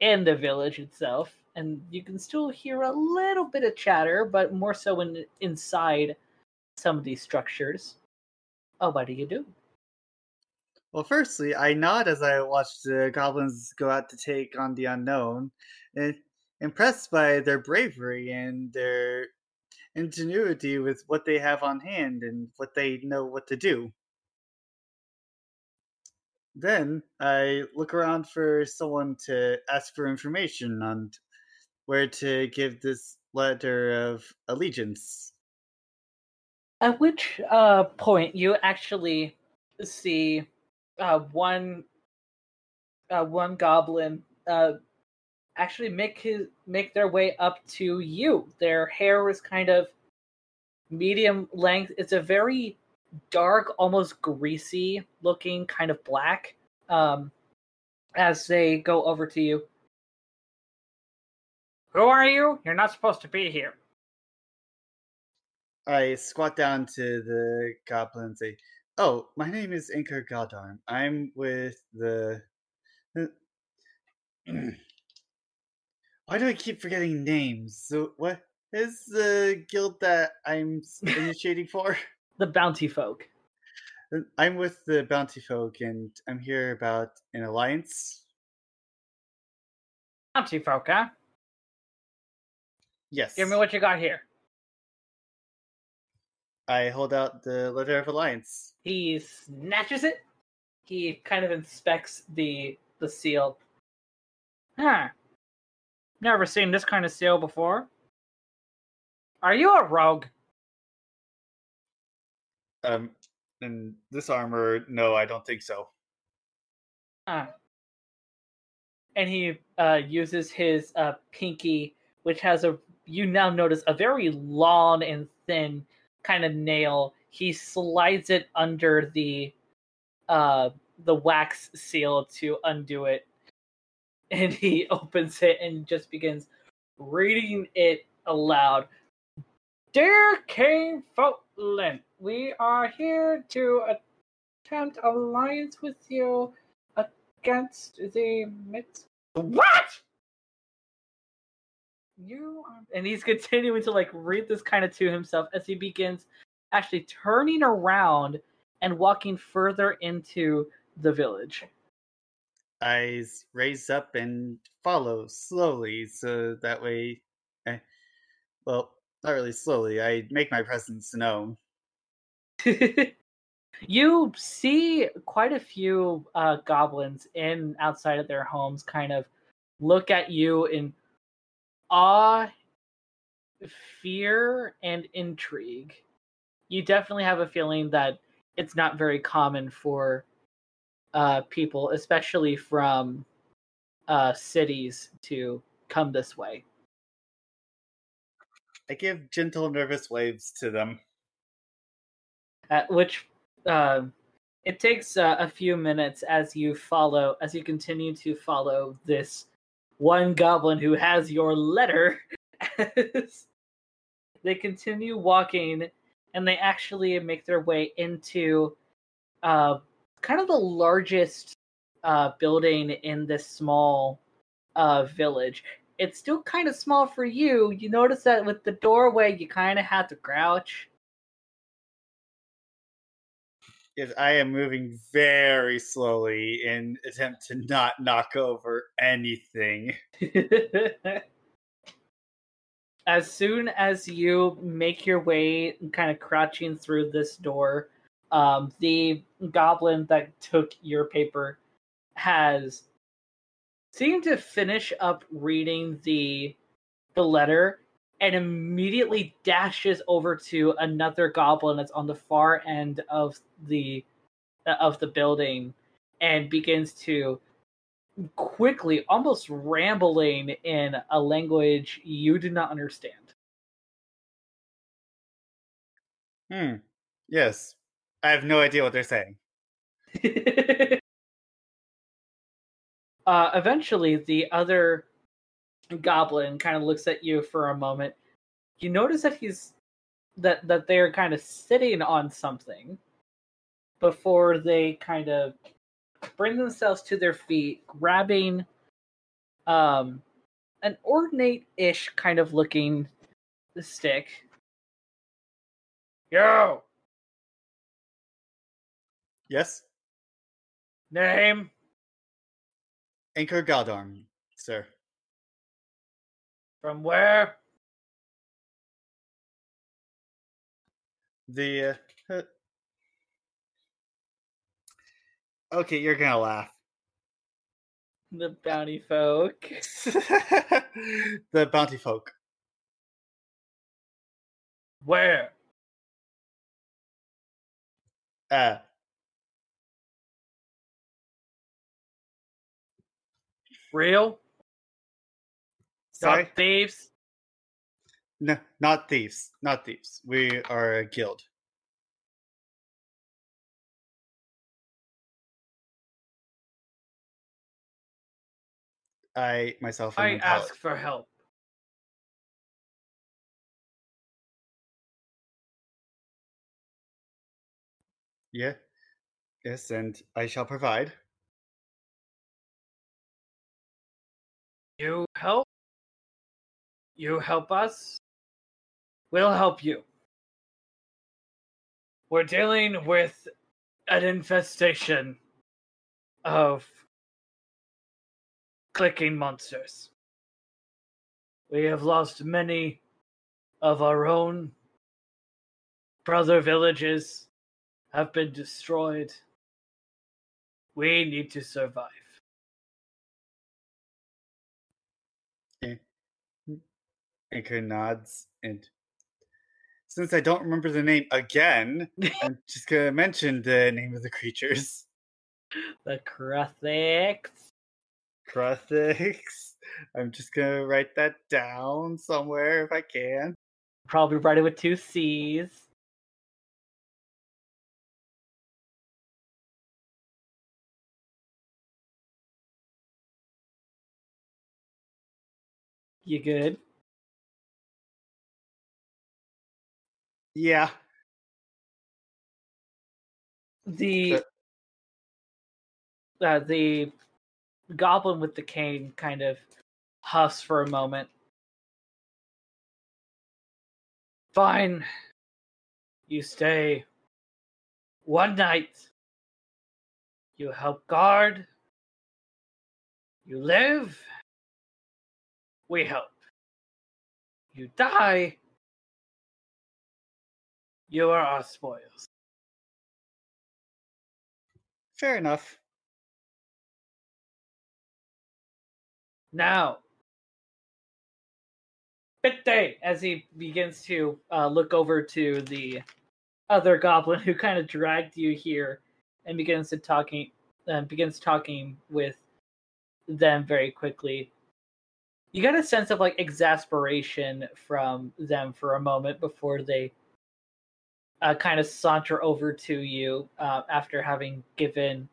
in the village itself, and you can still hear a little bit of chatter, but more so in, inside some of these structures. Oh, what do you do? Well, firstly, I nod as I watch the goblins go out to take on the unknown, and impressed by their bravery and their ingenuity with what they have on hand and what they know what to do. Then I look around for someone to ask for information on where to give this letter of allegiance. At which uh, point you actually see uh, one uh, one goblin uh, actually make his make their way up to you. Their hair is kind of medium length. It's a very dark, almost greasy looking kind of black. Um, as they go over to you. Who are you? You're not supposed to be here. I squat down to the goblin and say, "Oh, my name is Anchor Godarm. I'm with the." Why do I keep forgetting names? So what is the guild that I'm initiating for? The bounty folk. Uh, I'm with the Bounty Folk, and I'm here about an alliance. Bounty folk, huh? Yes. Give me what you got here. I hold out the letter of alliance. He snatches it. He kind of inspects the the seal. Huh. Never seen this kind of seal before. Are you a rogue? Um, and this armor, no, I don't think so. Huh. And he uh, uses his uh, pinky, which has a you now notice a very long and thin kind of nail. He slides it under the uh, the wax seal to undo it, and he opens it and just begins reading it aloud. Dear King Foltland, we are here to attempt alliance with you against the mix. What? You are... and he's continuing to like read this kind of to himself as he begins actually turning around and walking further into the village. I raise up and follow slowly, so that way, I, well, not really slowly. I make my presence known. you see quite a few uh, goblins in outside of their homes kind of look at you in awe fear and intrigue you definitely have a feeling that it's not very common for uh, people especially from uh, cities to come this way I give gentle, nervous waves to them. at which um it takes uh, a few minutes as you follow as you continue to follow this one goblin who has your letter as they continue walking and they actually make their way into uh, kind of the largest uh, building in this small uh, village it's still kind of small for you. You notice that with the doorway, you kind of have to crouch. Yes, I am moving very slowly in attempt to not knock over anything. as soon as you make your way, kind of crouching through this door, um, the goblin that took your paper has seemed to finish up reading the the letter and immediately dashes over to another goblin that's on the far end of the of the building and begins to quickly almost rambling in a language you do not understand Hmm. Yes. I have no idea what they're saying. uh, eventually, the other goblin kind of looks at you for a moment. You notice that he's that that they're kind of sitting on something before they kind of bring themselves to their feet, grabbing um an ornate-ish kind of looking stick. Yo, Yes? name. Anchor Godarm, sir. From where? The. Uh, uh, okay, you're gonna laugh. The bounty folk. the bounty folk. Where? Uh, Real? sorry? Not thieves? No, not thieves. Not thieves. We are a guild. I myself am I ask for help. Yeah. Yes, and I shall provide. You help? You help us? We'll help you. We're dealing with an infestation of clicking monsters. We have lost many of our own. Brother villages have been destroyed. We need to survive. Anchor nods and since I don't remember the name again, I'm just gonna mention the name of the creatures. the Krothix. Krothix. I'm just gonna write that down somewhere if I can. Probably write it with two C's. You good? Yeah. The uh, the goblin with the cane kind of huffs for a moment. Fine. You stay one night. You help guard. You live. We help. You die. You are our spoils. Fair enough. Now, Bitte, as he begins to uh, look over to the other goblin who kind of dragged you here and begins to talking uh, begins talking with them very quickly. You get a sense of like exasperation from them for a moment before they uh, kind of saunter over to you uh, after having given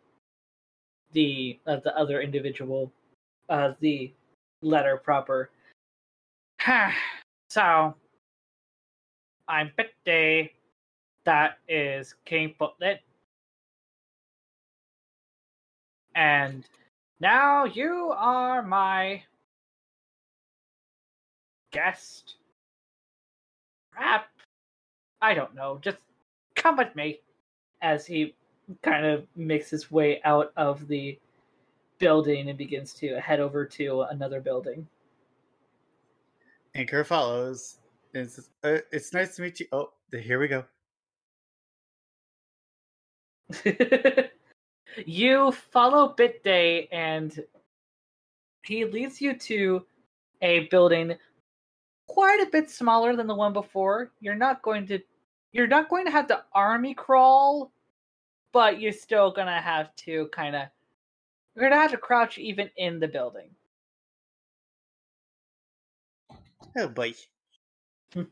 the uh, the other individual uh, the letter proper. so, I'm Bitte. That is King Footlet. And now you are my guest. Rap. I don't know. Just come with me. As he kind of makes his way out of the building and begins to head over to another building. Anchor follows. It's, uh, it's nice to meet you. Oh, here we go. you follow Bit Day, and he leads you to a building quite a bit smaller than the one before. You're not going to you're not going to have to army crawl, but you're still gonna have to kind of you're gonna have to crouch even in the building. Oh boy.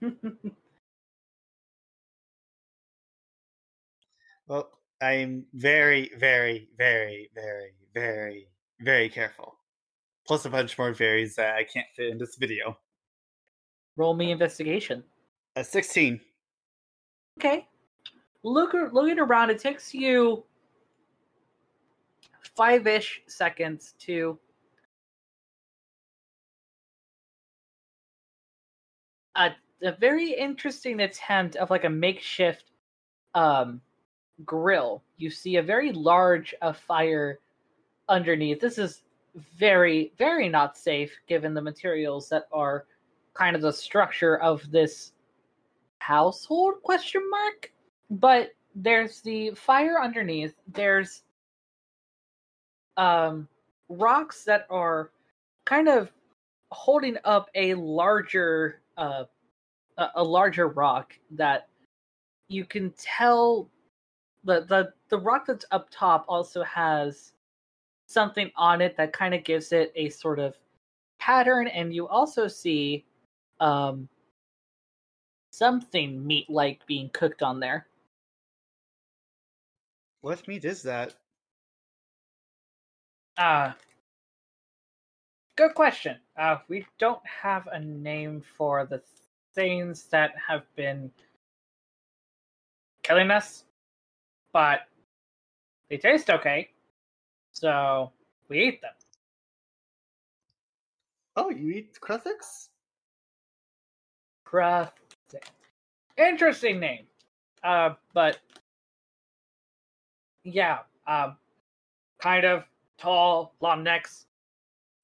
well, I'm very, very, very, very, very, very careful. Plus a bunch more varies that I can't fit in this video. Roll me investigation. A 16. Okay. Look, looking around, it takes you five ish seconds to a, a very interesting attempt of like a makeshift um grill. You see a very large uh, fire underneath. This is very, very not safe given the materials that are kind of the structure of this household question mark? But there's the fire underneath there's um rocks that are kind of holding up a larger uh a, larger rock that you can tell the the the rock that's up top also has something on it that kind of gives it a sort of pattern and you also see um something meat like being cooked on there what meat is that uh good question uh we don't have a name for the things that have been killing us but they taste okay. So we eat them. Oh, you eat Krothix? Krothix. Interesting name. Uh, but yeah, um, kind of tall, long necks,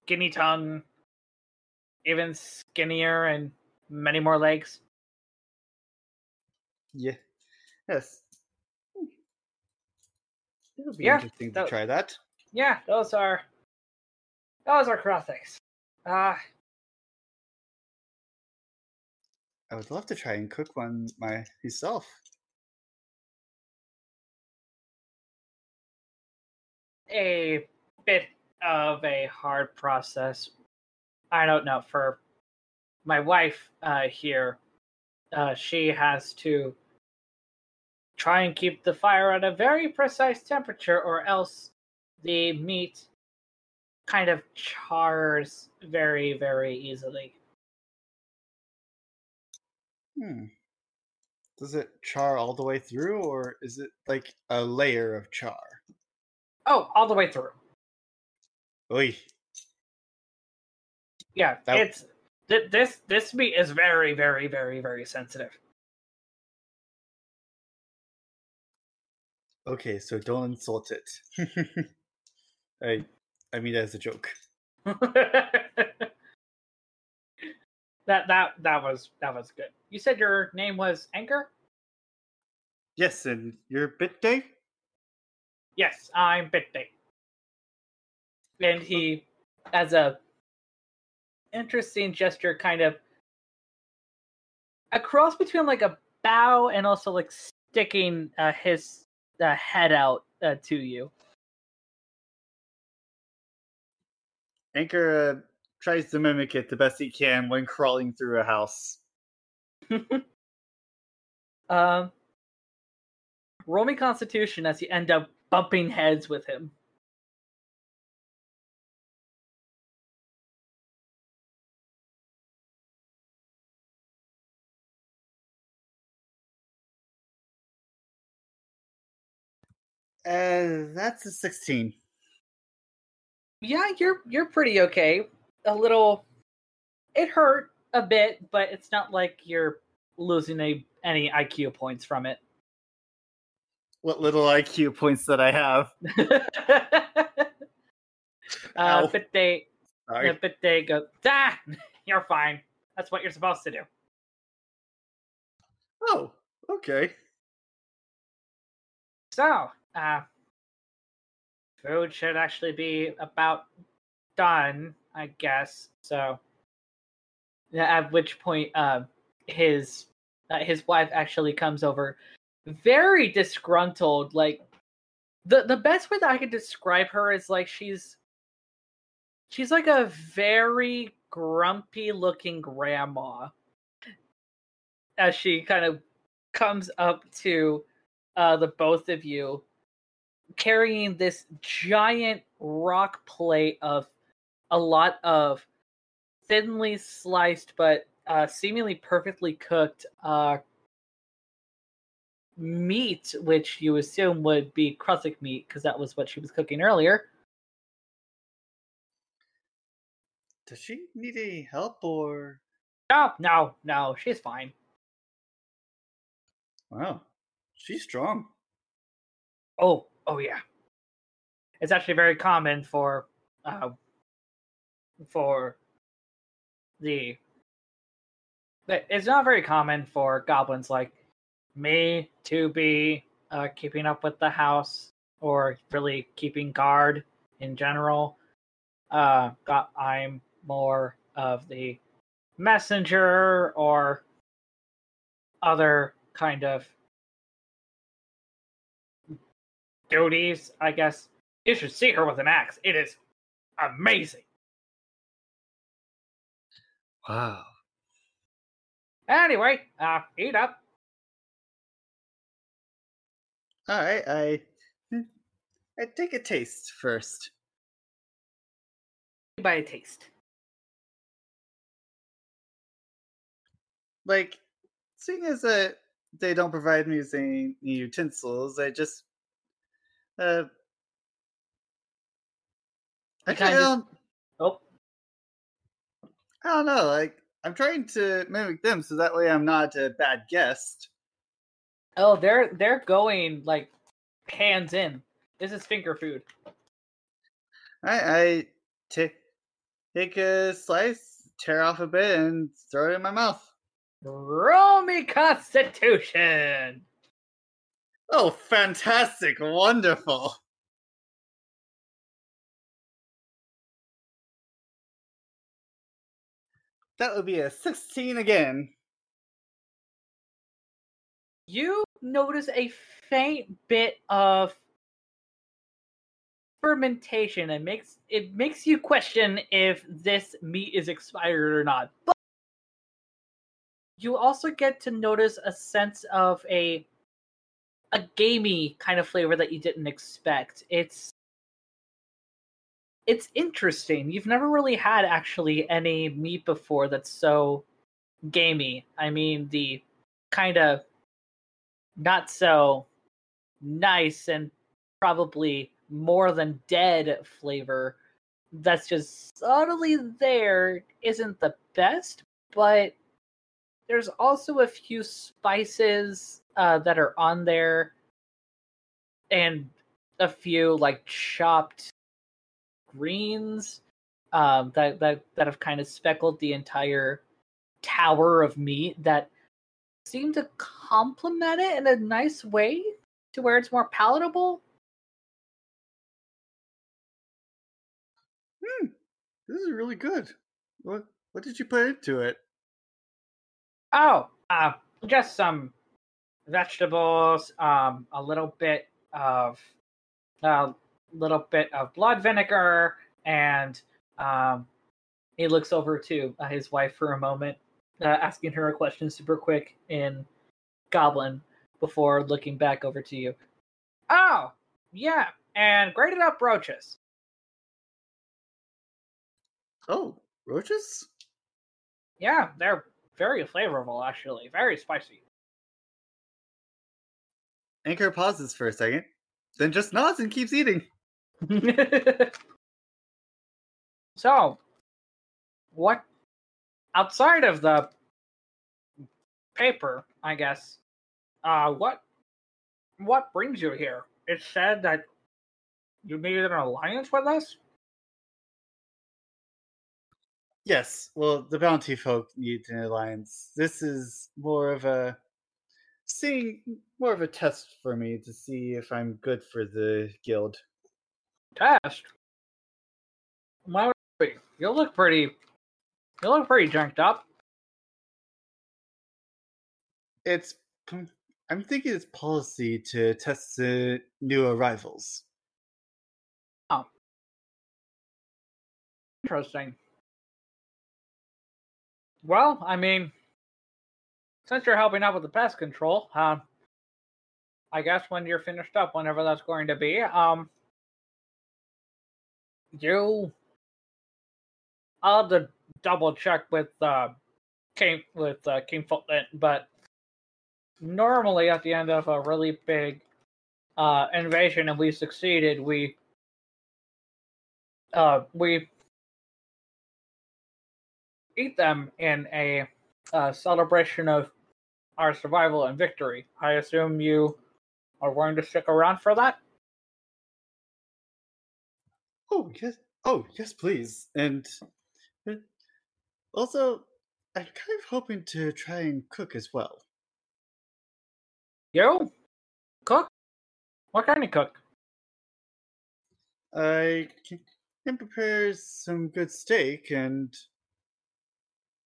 skinny tongue, even skinnier, and many more legs. Yeah. Yes. It would be Yeah, interesting to try that. Yeah, those are those are Krothix. Ah, I would love to try and cook one myself. a bit of a hard process. I don't know. For my wife uh, here, uh, she has to try and keep the fire at a very precise temperature, or else the meat kind of chars very, very easily. Hmm. Does it char all the way through, or is it like a layer of char? Oh, all the way through. Oy. Yeah, That- it's th- this this meat is very, very, very, very sensitive. Okay, so don't insult it. I, I mean as a joke. that that that was that was good. You said your name was Anchor? Yes, and your bit day? Yes, I'm Bitday. And he, as a interesting gesture, kind of a cross between like a bow and also like sticking uh, his uh, head out uh, to you. Anchor uh, tries to mimic it the best he can when crawling through a house. Um, roll me Constitution as you end up bumping heads with him. Uh, that's a 16. Yeah, you're you're pretty okay. A little, it hurt a bit, but it's not like you're losing a, any IQ points from it. What little IQ points that I have? uh, but they, Sorry. but they go, ah, you're fine. That's what you're supposed to do. Oh, okay. So, uh, food should actually be about done, I guess. So, at which point, uh, his uh, his wife actually comes over, very disgruntled. Like the the best way that I could describe her is like she's she's like a very grumpy looking grandma as she kind of comes up to uh, the both of you carrying this giant rock plate of a lot of thinly sliced but uh, seemingly perfectly cooked uh, meat, which you assume would be Krusik meat because that was what she was cooking earlier. Does she need any help or? No, no, no, she's fine. Wow, she's strong. Oh, oh yeah. It's actually very common for uh for the it's not very common for goblins like me to be uh keeping up with the house or really keeping guard in general. Uh got I'm more of the messenger or other kind of duties, I guess. You should see her with an axe. It is amazing. Wow. Anyway, uh, eat up. All right, I I take a taste first. By a taste. Like, seeing as that they don't provide me with any utensils, I just uh. I You kind kinda of just- I don't know. Like I'm trying to mimic them so that way I'm not a bad guest. oh, they're they're going like hands in. This is finger food. I I take take a slice, tear off a bit, and throw it in my mouth. Roll me Constitution. Oh, fantastic! Wonderful. That would be a 16 again. You notice a faint bit of fermentation. It makes it makes you question if this meat is expired or not. But you also get to notice a sense of a a gamey kind of flavor that you didn't expect. It's it's interesting. You've never really had actually any meat before that's so gamey. I mean, the kind of not so nice and probably more than dead flavor that's just subtly there isn't the best, but there's also a few spices uh, that are on there and a few like chopped greens um, that, that that have kind of speckled the entire tower of meat that seem to complement it in a nice way to where it's more palatable. Hmm, this is really good. What what did you put into it? Oh, uh, just some vegetables, um, a little bit of a little bit of blood vinegar, and um, he looks over to uh, his wife for a moment, uh, asking her a question super quick in Goblin before looking back over to you. Oh, yeah, and grated up roaches. Oh, roaches? Yeah, they're very flavorful, actually, very spicy. Anchor pauses for a second, then just nods and keeps eating. so, what outside of the paper, I guess, uh, what what brings you here? It said that you made an alliance with us. Yes, well, the bounty folk need an alliance. This is more of a seeing more of a test for me to see if I'm good for the guild. Test. Why would it? You look pretty. You look pretty junked up. It's I'm thinking it's policy to test the new arrivals. Oh. Interesting. Well, I mean, since you're helping out with the pest control, um, I guess when you're finished up, whenever that's going to be, um, you, I'll have to double check with uh, King with uh, King Footlet, but normally at the end of a really big uh, invasion and we succeeded, we uh, we eat them in a uh, celebration of our survival and victory. I assume you are willing to stick around for that. Oh yes, oh yes, please. And uh, also, I'm kind of hoping to try and cook as well. You cook? What kind of cook? I can prepare some good steak, and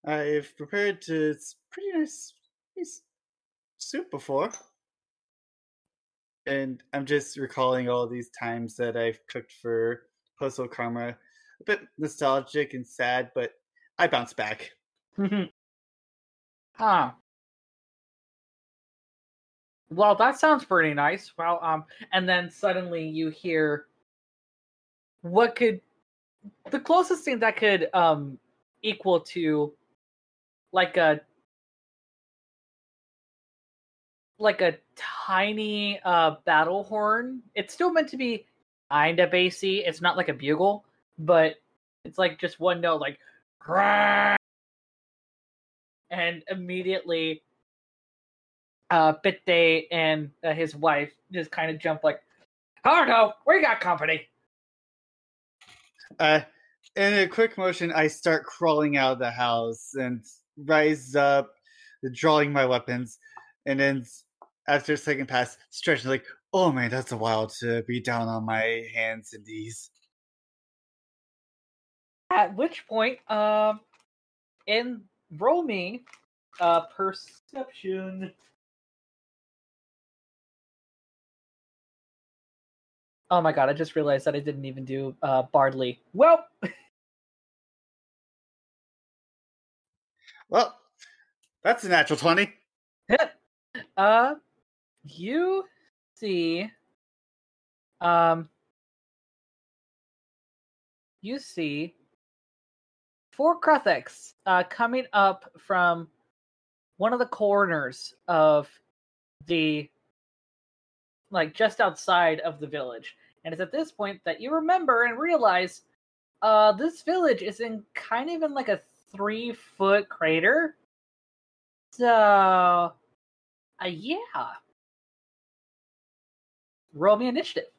I've prepared to, pretty nice, nice soup before. And I'm just recalling all these times that I've cooked for Postal Karma. A bit nostalgic and sad, but I bounce back. ah, well, that sounds pretty nice. Well, um, and then suddenly you hear what could the closest thing that could um equal to like a like a tiny uh battle horn. It's still meant to be kinda bassy. It's not like a bugle, but it's like just one note like and immediately uh, Bitte and uh, his wife just kind of jump like, "Oh no, we got company." Uh, in a quick motion, I start crawling out of the house and rise up, drawing my weapons, and then after a second pass, stretching like, "Oh man, that's a while to be down on my hands and knees." At which point, um, in roll me, uh, perception. Oh my god, I just realized that I didn't even do uh, Bardley. Well, well, that's a natural 20. uh, you see, um, you see four Krothix uh, coming up from one of the corners of the like just outside of the village and it's at this point that you remember and realize uh, this village is in kind of in like a three foot crater. So, uh, yeah. Roll me initiative.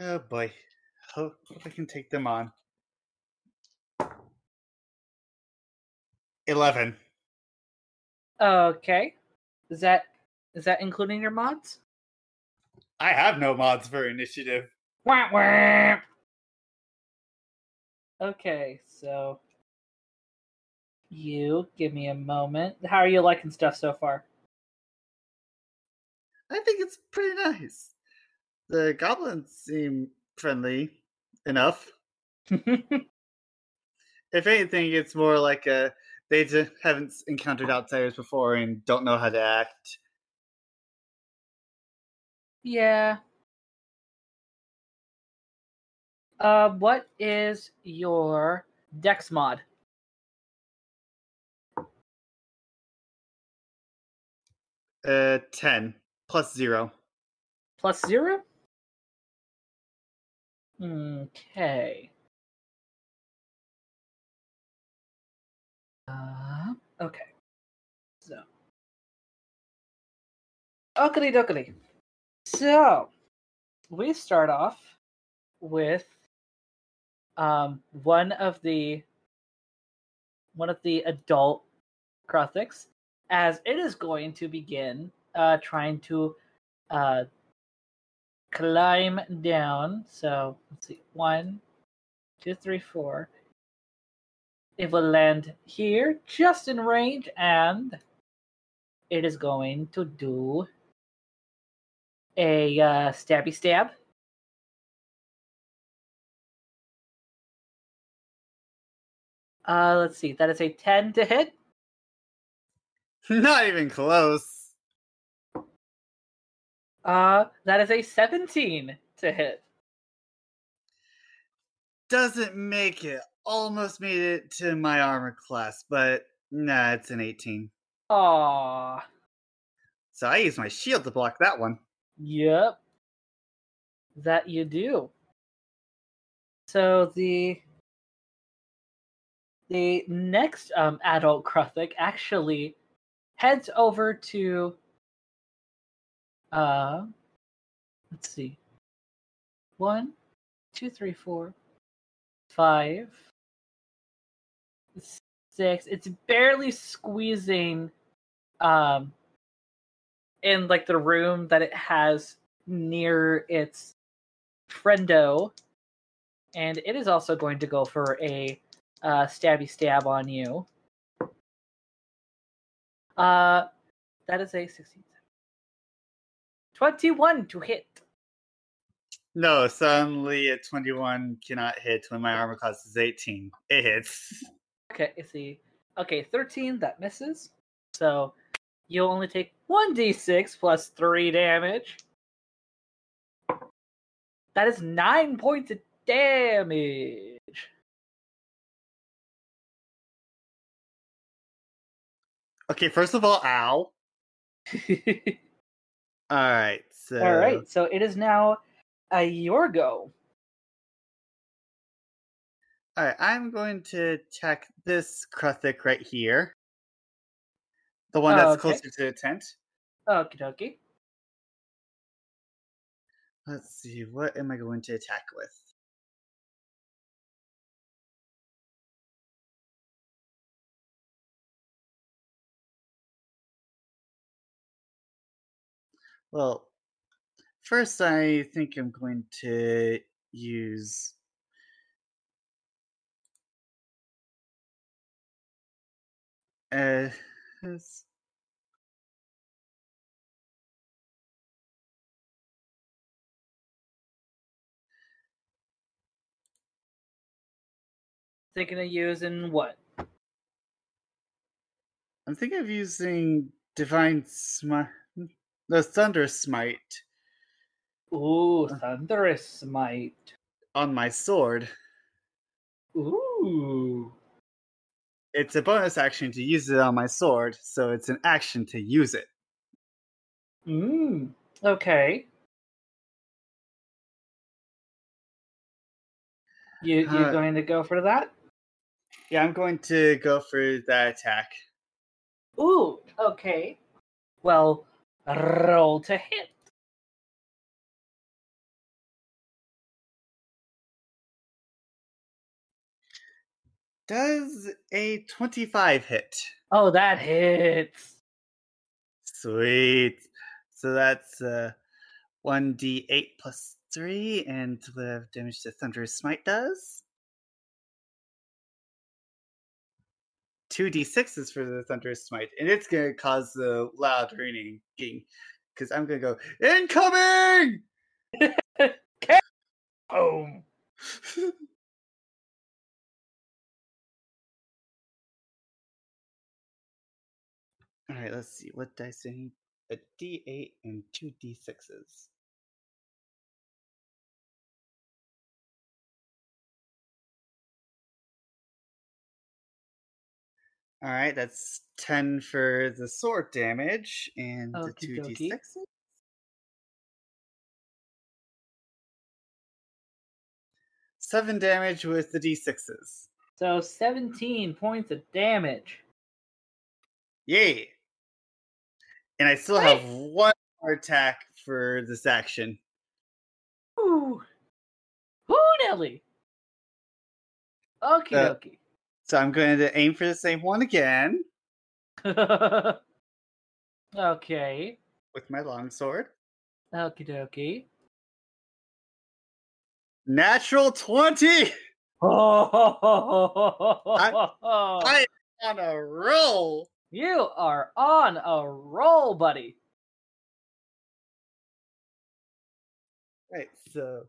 Oh boy. Hope, I can take them on. 11. Okay. Is that is that including your mods? I have no mods for initiative. Wah, wah. Okay, so you give me a moment. How are you liking stuff so far? I think it's pretty nice. The goblins seem friendly enough. if anything, it's more like a they just haven't encountered outsiders before and don't know how to act. Yeah. Uh, what is your dex mod? Uh, 10 plus 0. Plus 0? Okay. Uh, okay. So. Oakley dokley. So, we start off with um, one of the one of the adult Krothix, as it is going to begin uh, trying to uh, climb down. So let's see, one, two, three, four. It will land here, just in range, and it is going to do a uh, stabby stab. Uh, let's see. That is a ten to hit. Not even close. Uh, that is a seventeen to hit. Doesn't make it. Almost made it to my armor class, but nah, it's an 18. Aww. So I use my shield to block that one. Yep. That you do. So the the next um, adult Kruthik actually heads over to uh let's see. One, two, three, four, five, six. It's barely squeezing um in like the room that it has near its friendo and it is also going to go for a uh, stabby stab on you uh that is a 16 21 to hit. No, suddenly a 21 cannot hit when my armor class is 18. It hits. okay I see. Okay 13 that misses. So you'll only take 1d6 plus 3 damage. That is 9 points of damage Okay, first of all, ow. Alright, so. All right, so it is now a your go. Alright, I'm going to check this Kruthik right here. The one that's Okay. closer to the tent. Okie dokie. Let's see, what am I going to attack with? Well, first I think I'm going to use uh Thinking of using what? I'm thinking of using divine smite the thunder smite Ooh, thunderous smite. on my sword. Ooh. It's a bonus action to use it on my sword, so it's an action to use it. Mm. Okay. You you Uh, going to go for that? Yeah, I'm going to go for that attack. Ooh, okay. Well, roll to hit. Does a 25 hit? Oh, that hits. Sweet. So that's uh, 1d8 plus 3, and whatever damage the Thunderous Smite does. 2d6s for the Thunderous Smite, and it's going to cause the loud ringing. Because I'm going to go, Incoming! Boom. Alright, let's see. What dice do I need? A d8 and two d6s. Alright, that's 10 for the sword damage and the two d sixes. seven damage with the d6s. So 17 points of damage. Yay! And I still have one more attack for this action. Ooh. Ooh, Nelly. Okie Uh, So I'm going to aim for the same one again okay. with my longsword. Okie dokie. Natural 20! Oh, I am on a roll! you are on a roll, buddy. Right, so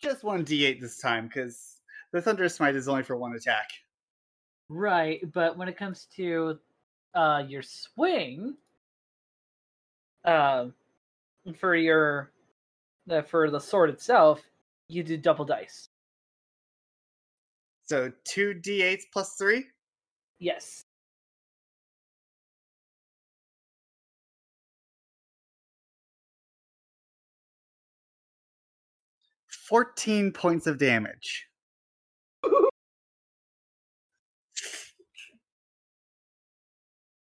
just one d8 this time because the Thunder Smite is only for one attack. Right, but when it comes to uh your swing, um, for your uh, for the sword itself, you do double dice. So two d8s plus three? Yes. Fourteen points of damage.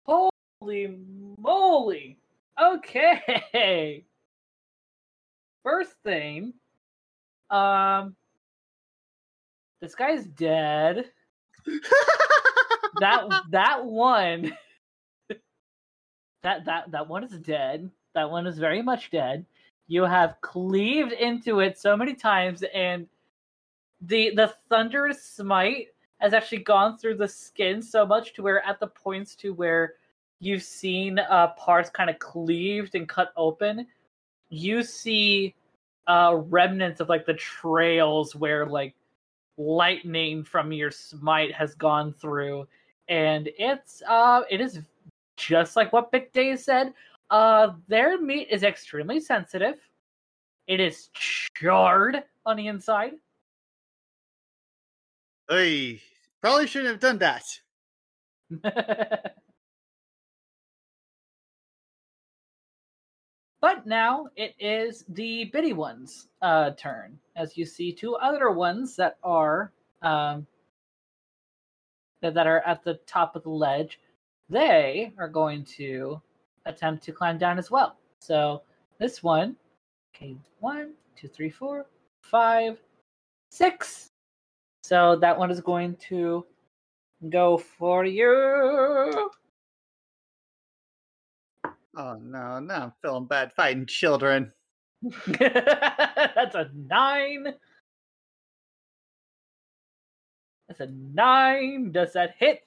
Holy moly! Okay. First thing, um, this guy's dead. That that one, that that that one is dead. That one is very much dead. You have cleaved into it so many times, and the the thunderous smite has actually gone through the skin so much to where at the points to where you've seen uh, parts kind of cleaved and cut open, you see uh, remnants of like the trails where like lightning from your smite has gone through, and it's uh it is just like what Big Day said. Uh, their meat is extremely sensitive. It is charred on the inside. Oy, probably shouldn't have done that. but now it is the bitty one's uh, turn, as you see two other ones that are um, that, that are at the top of the ledge. They are going to attempt to climb down as well. So this one, okay, one, two, three, four, five, six. So that one is going to go for you. Oh no, now I'm feeling bad fighting children. That's a nine. That's a nine. Does that hit?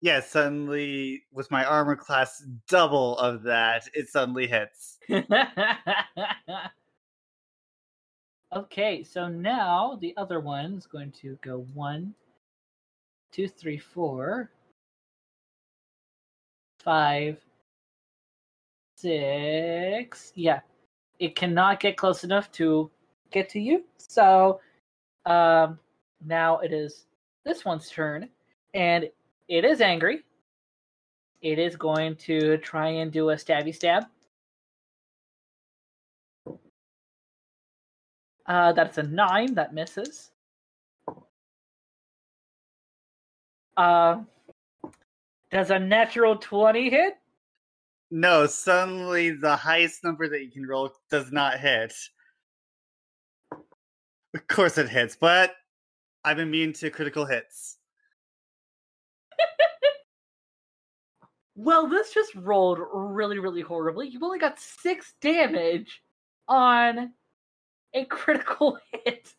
Yeah, suddenly with my armor class double of that, it suddenly hits. okay, so now the other one is going to go one, two, three, four, five, six. Yeah, it cannot get close enough to get to you. So um, now it is this one's turn, and it is angry. It is going to try and do a stabby stab. Uh, that's a nine. That misses. Uh, does a natural 20 hit? No, suddenly the highest number that you can roll does not hit. Of course it hits, but I'm immune to critical hits. Well, this just rolled really, really horribly. You've only got six damage on a critical hit.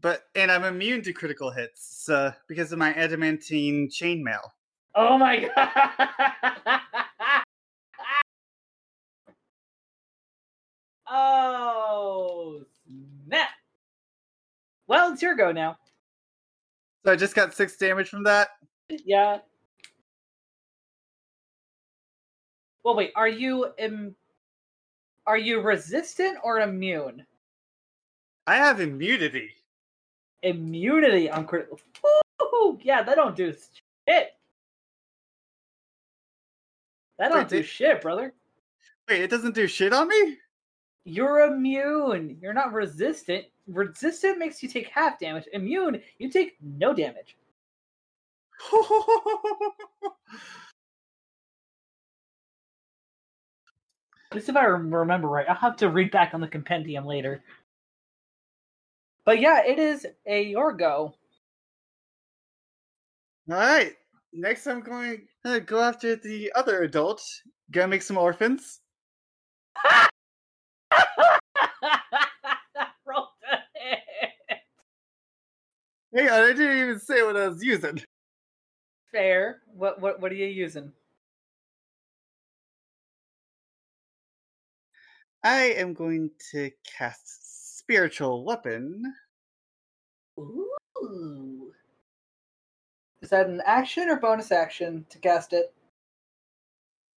But and I'm immune to critical hits uh, because of my adamantine chainmail. Oh my god! oh snap! Well, it's your go now. So I just got six damage from that. Yeah. Well, wait. Are you Im- Are you resistant or immune? I have immunity. Immunity on critical. Yeah, that don't do shit. That don't Wait, do did- shit, brother. Wait, it doesn't do shit on me? You're immune. You're not resistant. resistant makes you take half damage. Immune, you take no damage. At least if I remember right, I'll have to read back on the compendium later. But yeah, it is a your go. All right. Next, I'm going to go after the other adult. Gonna make some orphans. Hang on, I didn't even say what I was using. Fair. What what what are you using? I am going to cast spiritual weapon. Ooh. Is that an action or bonus action to cast it?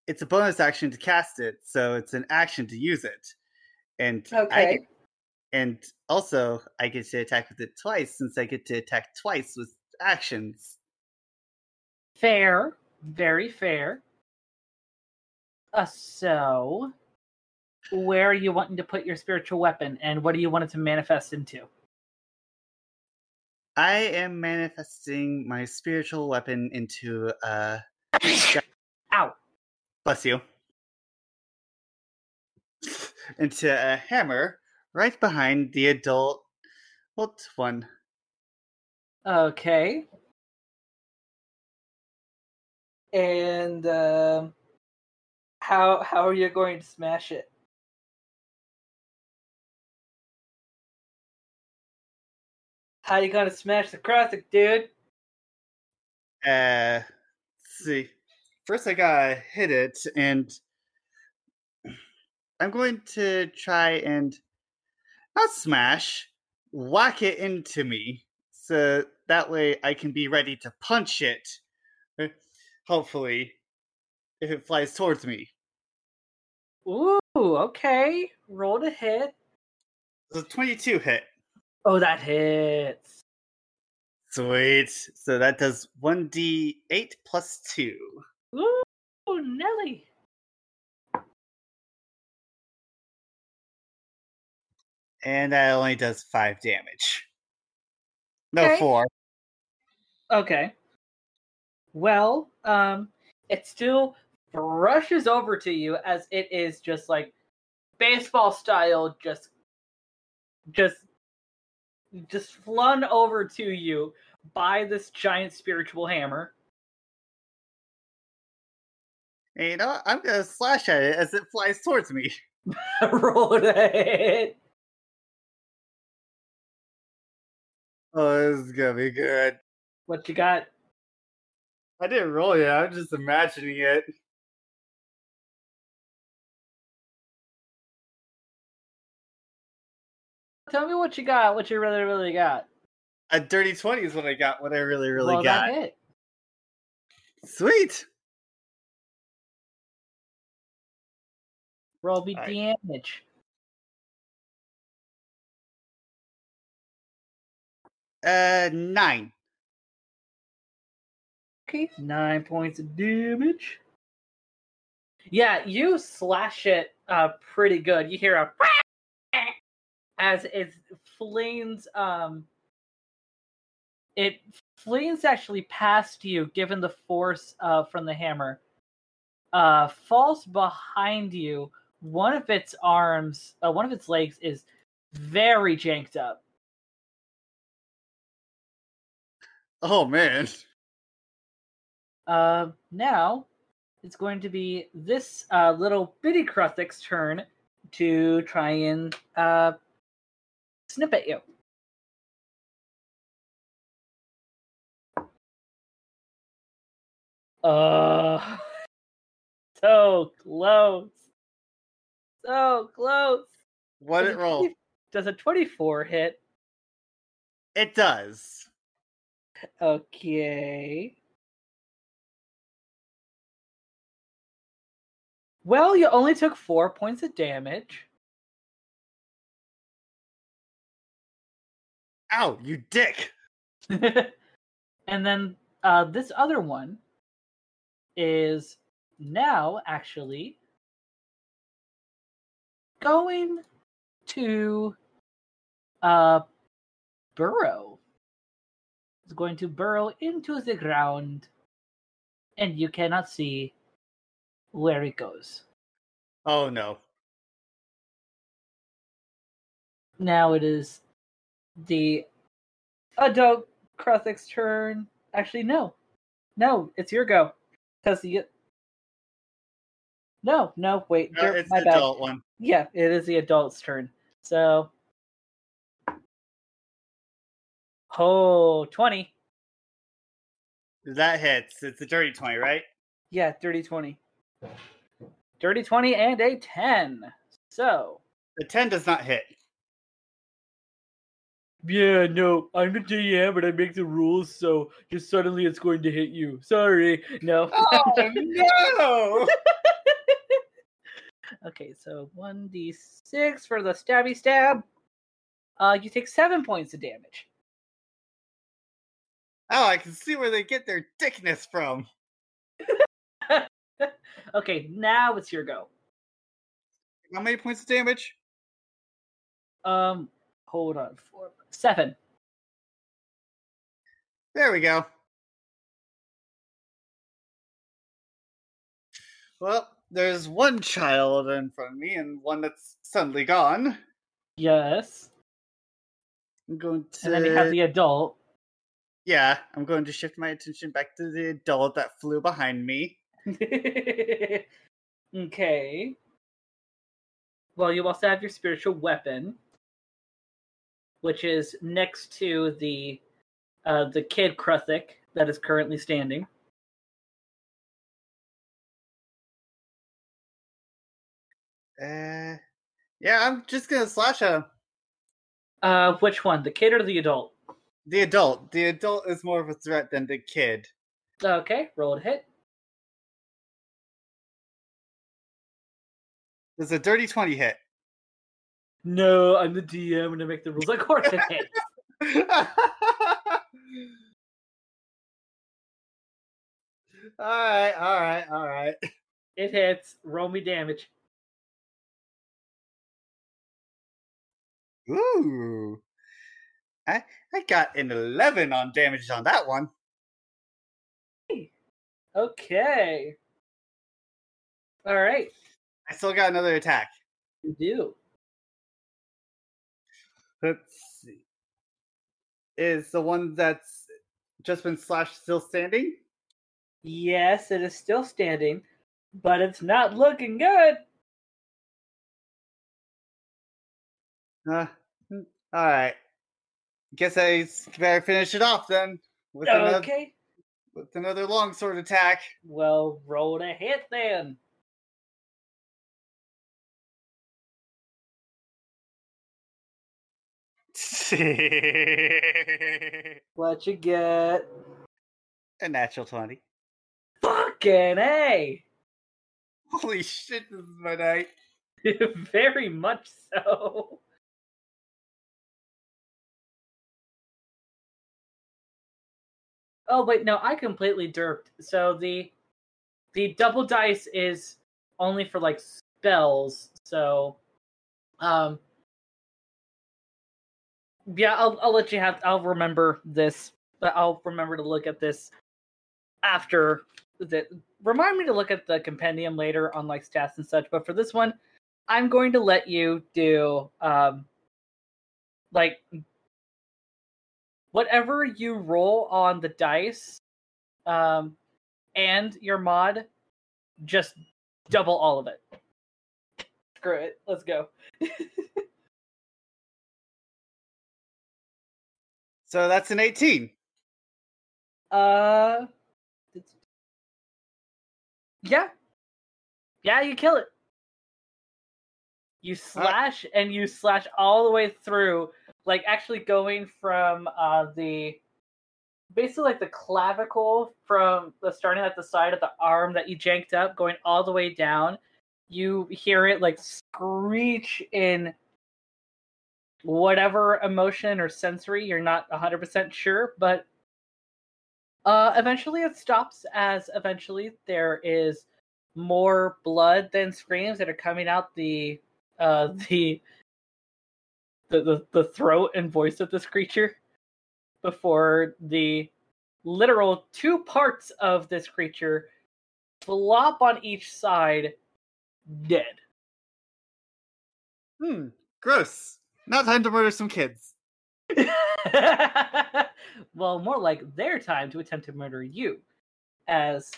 It's a bonus action to cast it, so it's an action to use it. And I Okay. get, and also I get to attack with it twice since I get to attack twice with actions. Fair. Very fair. Uh, so, where are you wanting to put your spiritual weapon, and what do you want it to manifest into? I am manifesting my spiritual weapon into uh Ow. bless you. into a hammer right behind the adult adult one. Okay. And um how how are you going to smash it? How you gonna smash the crossing, dude? Uh, let's see. First, I gotta hit it, and I'm going to try and not smash, whack it into me, so that way I can be ready to punch it. uh, Hopefully, if it flies towards me. Ooh, okay. Roll to hit. So 22 hit. Oh, that hits. Sweet. So that does 1d8 plus 2. Ooh, Nelly. And that only does 5 damage. No, Okay. 4. Okay. Well, um, it still rushes over to you as it is just like baseball style, just, just, just flung over to you by this giant spiritual hammer. And you know what? I'm gonna slash at it as it flies towards me. Roll it. Oh, this is gonna be good. What you got? I didn't roll yet. I'm just imagining it. Tell me what you got. What you really, really got. A dirty twenty is what I got. What I really, really well, got. Sweet. Roll me damage. Uh, nine. Okay, nine points of damage. Yeah, you slash it uh pretty good. You hear a as it flings um it flings actually past you given the force uh from the hammer. Uh falls behind you. One of its arms, uh, one of its legs is very janked up. Oh man. Uh, now it's going to be this uh, little bitty Kruthik's turn to try and uh, snip at you. Uh, so close. So close. What Does it roll? 20 Does a 24 hit? It does. Okay. Well, you only took four points of damage. Ow, you dick. and then uh, this other one is now actually going to uh, burrow. It's going to burrow into the ground, and you cannot see where it goes. Oh no. Now it is the adult Kruthik's turn. Actually, no. No, it's your go. Because the. No, no, wait. No, it's my the bad. adult one. Yeah, it is the adult's turn. So. Oh, 20. That hits. It's a dirty 20, right? Yeah, dirty 20. Dirty 20 and a 10. So. The 10 does not hit. Yeah, no, I'm the DM, but I make the rules, so just suddenly it's going to hit you. Sorry. No. Oh no! okay, so 1d6 for the stabby stab. Uh, you take seven points of damage. Oh, I can see where they get their thickness from. Okay, now it's your go. How many points of damage? Um, hold on. Four, seven. There we go. Well, there's one child in front of me and one that's suddenly gone. Yes. I'm going to. And then you have the adult. Yeah, I'm going to shift my attention back to the adult that flew behind me. okay. Well, you also have your spiritual weapon, which is next to the uh, the kid Kruthik that is currently standing. Uh, yeah, I'm just gonna slash him. Uh, which one, the kid or the adult? The adult. The adult is more of a threat than the kid. Okay, roll a hit. There's a dirty 20 hit. No, I'm the DM and I make the rules. Of course it hits. alright, alright, alright. It hits. Roll me damage. Ooh. I I got an 11 on damage on that one. Okay. All right, I still got another attack. you do. Let's see. Is the one that's just been slashed still standing? Yes, it is still standing, but it's not looking good. Uh, alright. Guess I better finish it off then. With, another, Okay. with another longsword attack. Well, roll a hit then. What you get? A natural 20. Fucking A! Holy shit, this is my night. Very much so. Oh wait, no, I completely derped. So the the double dice is only for like spells. So um yeah, I'll I'll let you have I'll remember this. But I'll remember to look at this after the remind me to look at the compendium later on like stats and such, but for this one, I'm going to let you do um like whatever you roll on the dice um and your mod just double all of it. Screw it. Let's go. So that's an 18. Uh Yeah. Yeah, you kill it. You slash and you slash all the way through, like actually going from uh the basically like the clavicle from the starting at the side of the arm that you janked up, going all the way down. You hear it like screech in whatever emotion or sensory you're not 100% sure, but uh, eventually it stops as eventually there is more blood than screams that are coming out the uh, the the, the, the throat and voice of this creature before the literal two parts of this creature flop on each side, dead. Hmm. Gross. Not time to murder some kids. well, more like their time to attempt to murder you. As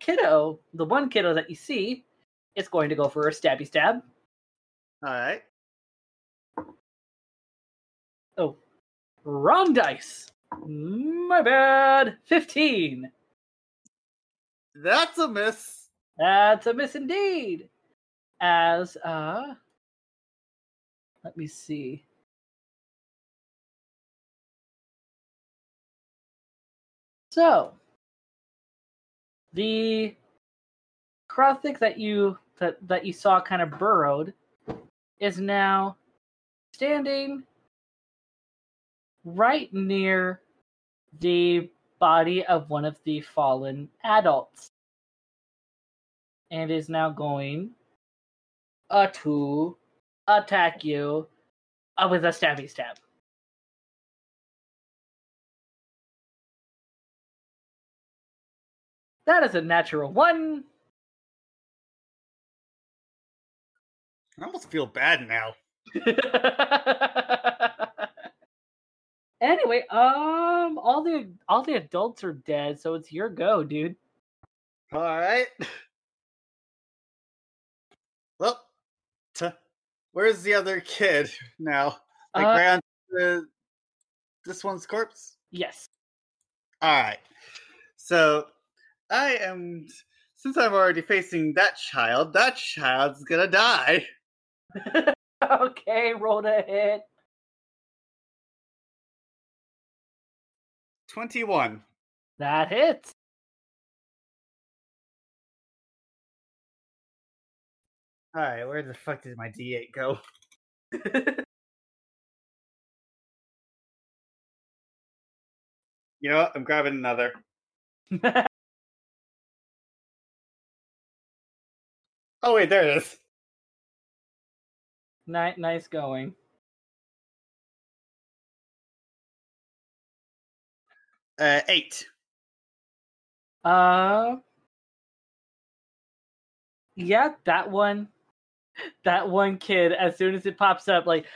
kiddo, the one kiddo that you see, is going to go for a stabby stab. All right. Oh, wrong dice. My bad. 15. That's a miss. That's a miss indeed. As, uh, let me see. So, the Kruthik that you that that you saw kind of burrowed is now standing right near the body of one of the fallen adults and is now going uh, to attack you uh, with a stabby stab. That is a natural one. I almost feel bad now. anyway, um, all the all the adults are dead, so it's your go, dude. All right. Well, where's the other kid now? Like Uh, right on the this one's corpse. Yes. All right. So I am since I'm already facing that child. That child's gonna die. okay, roll to hit. Twenty-one. That hits. All right. Where the fuck did my D8 go? You know what? I'm grabbing another. Oh wait, there it is. Ni- nice going. Uh, eight. Uh, yeah, that one, that one kid. As soon as it pops up, like,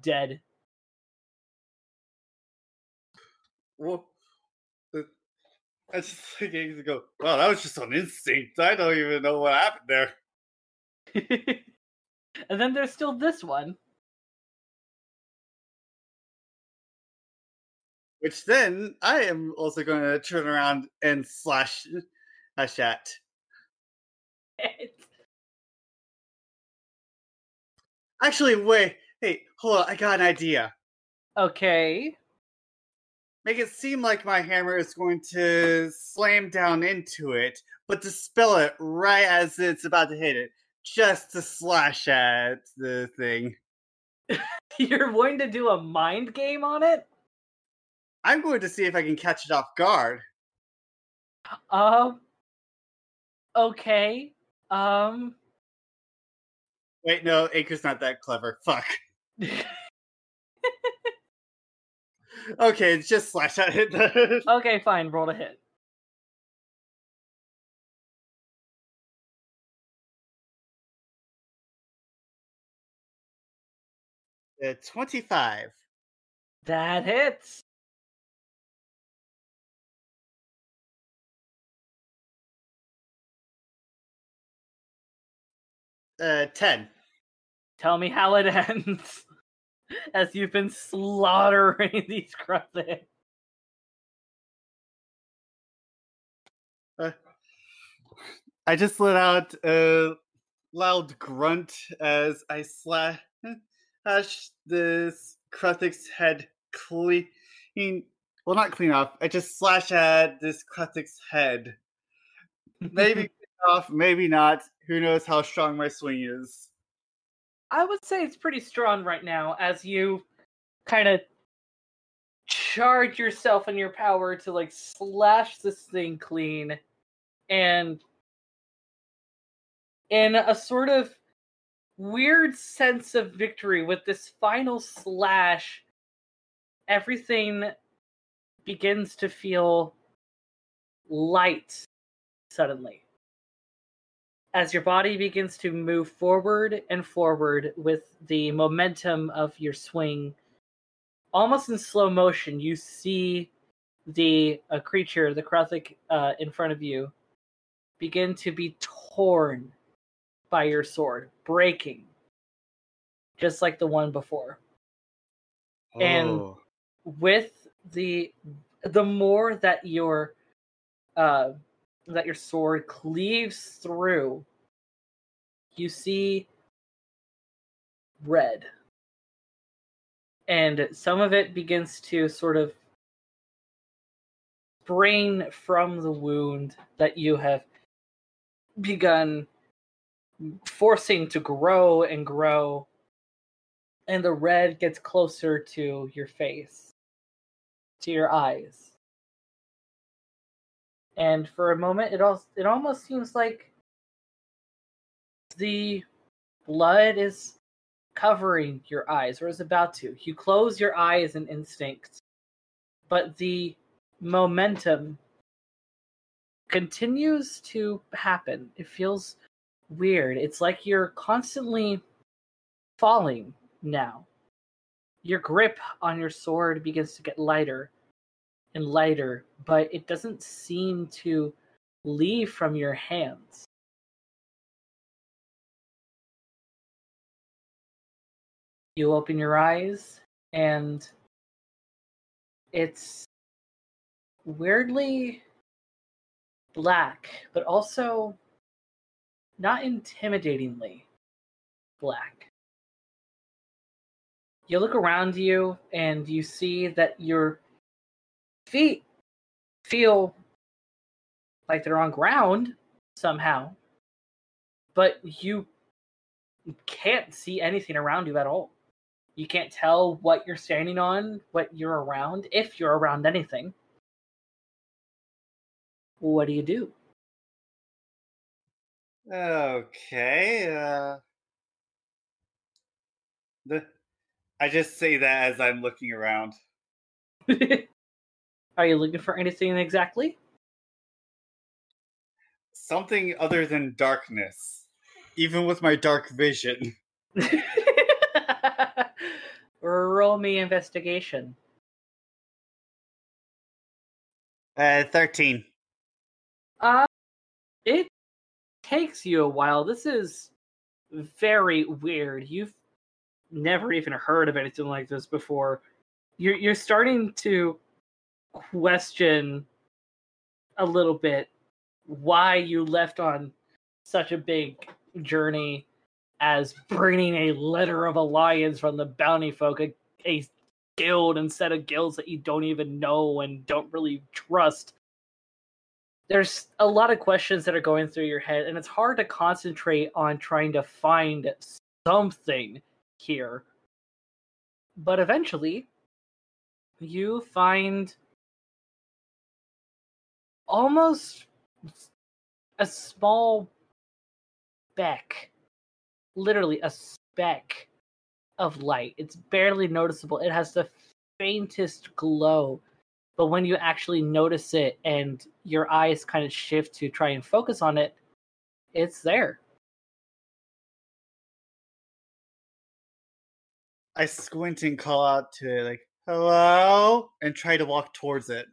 dead. Well, uh, I just thinking to go. Wow, that was just on instinct. I don't even know what happened there. and then there's still this one. Which then I am also going to turn around and slash slash at. Actually, wait. Hey, hold on. I got an idea. okay. Make it seem like my hammer is going to slam down into it, but to dispel it right as it's about to hit it, just to slash at the thing. You're going to do a mind game on it? I'm going to see if I can catch it off guard. Um. Okay. Um. Wait, no, Acre's not that clever. Fuck. Okay, it's just slash at it. okay, fine. Roll to hit. uh, 25. That hits. Uh, 10. Tell me how it ends. As you've been slaughtering these Kruthik. Uh, I just let out a loud grunt as I slash this Kruthik's head clean. Well, not clean off. I just slash at this Kruthik's head. Maybe off, maybe not. Who knows how strong my swing is. I would say it's pretty strong right now as you kind of charge yourself and your power to like slash this thing clean and in a sort of weird sense of victory with this final slash. Everything begins to feel light suddenly as your body begins to move forward and forward with the momentum of your swing almost in slow motion you see the uh, creature the Kruthik, uh, in front of you begin to be torn by your sword breaking just like the one before and Oh. with the the more that your uh that your sword cleaves through you see red. And some of it begins to sort of sprain from the wound that you have begun forcing to grow and grow and the red gets closer to your face to your eyes and for a moment it all it almost seems like the blood is covering your eyes or is about to. You close your eyes in instinct but the momentum continues to happen. It feels weird. It's like you're constantly falling now. Your grip on your sword begins to get lighter and lighter, but it doesn't seem to leave from your hands. You open your eyes, and it's weirdly black, but also not intimidatingly black you look around you and you see that your feet feel like they're on ground somehow, but you can't see anything around you at all. You can't tell what you're standing on, what you're around, if you're around anything. What do you do? Okay. Uh, the I just say that as I'm looking around. Are you looking for anything exactly? Something other than darkness. Even with my dark vision. Roll me investigation. Uh, 13. Uh, it takes you a while. This is very weird. You've never even heard of anything like this before. You're you're starting to question a little bit why you left on such a big journey as bringing a letter of alliance from the bounty folk, a, a guild and set of guilds that you don't even know and don't really trust. There's a lot of questions that are going through your head, and it's hard to concentrate on trying to find something here. But eventually, you find almost a small speck, literally a speck of light. It's barely noticeable. It has the faintest glow. But when you actually notice it and your eyes kind of shift to try and focus on it, it's there. I squint and call out to it, like, hello? And try to walk towards it.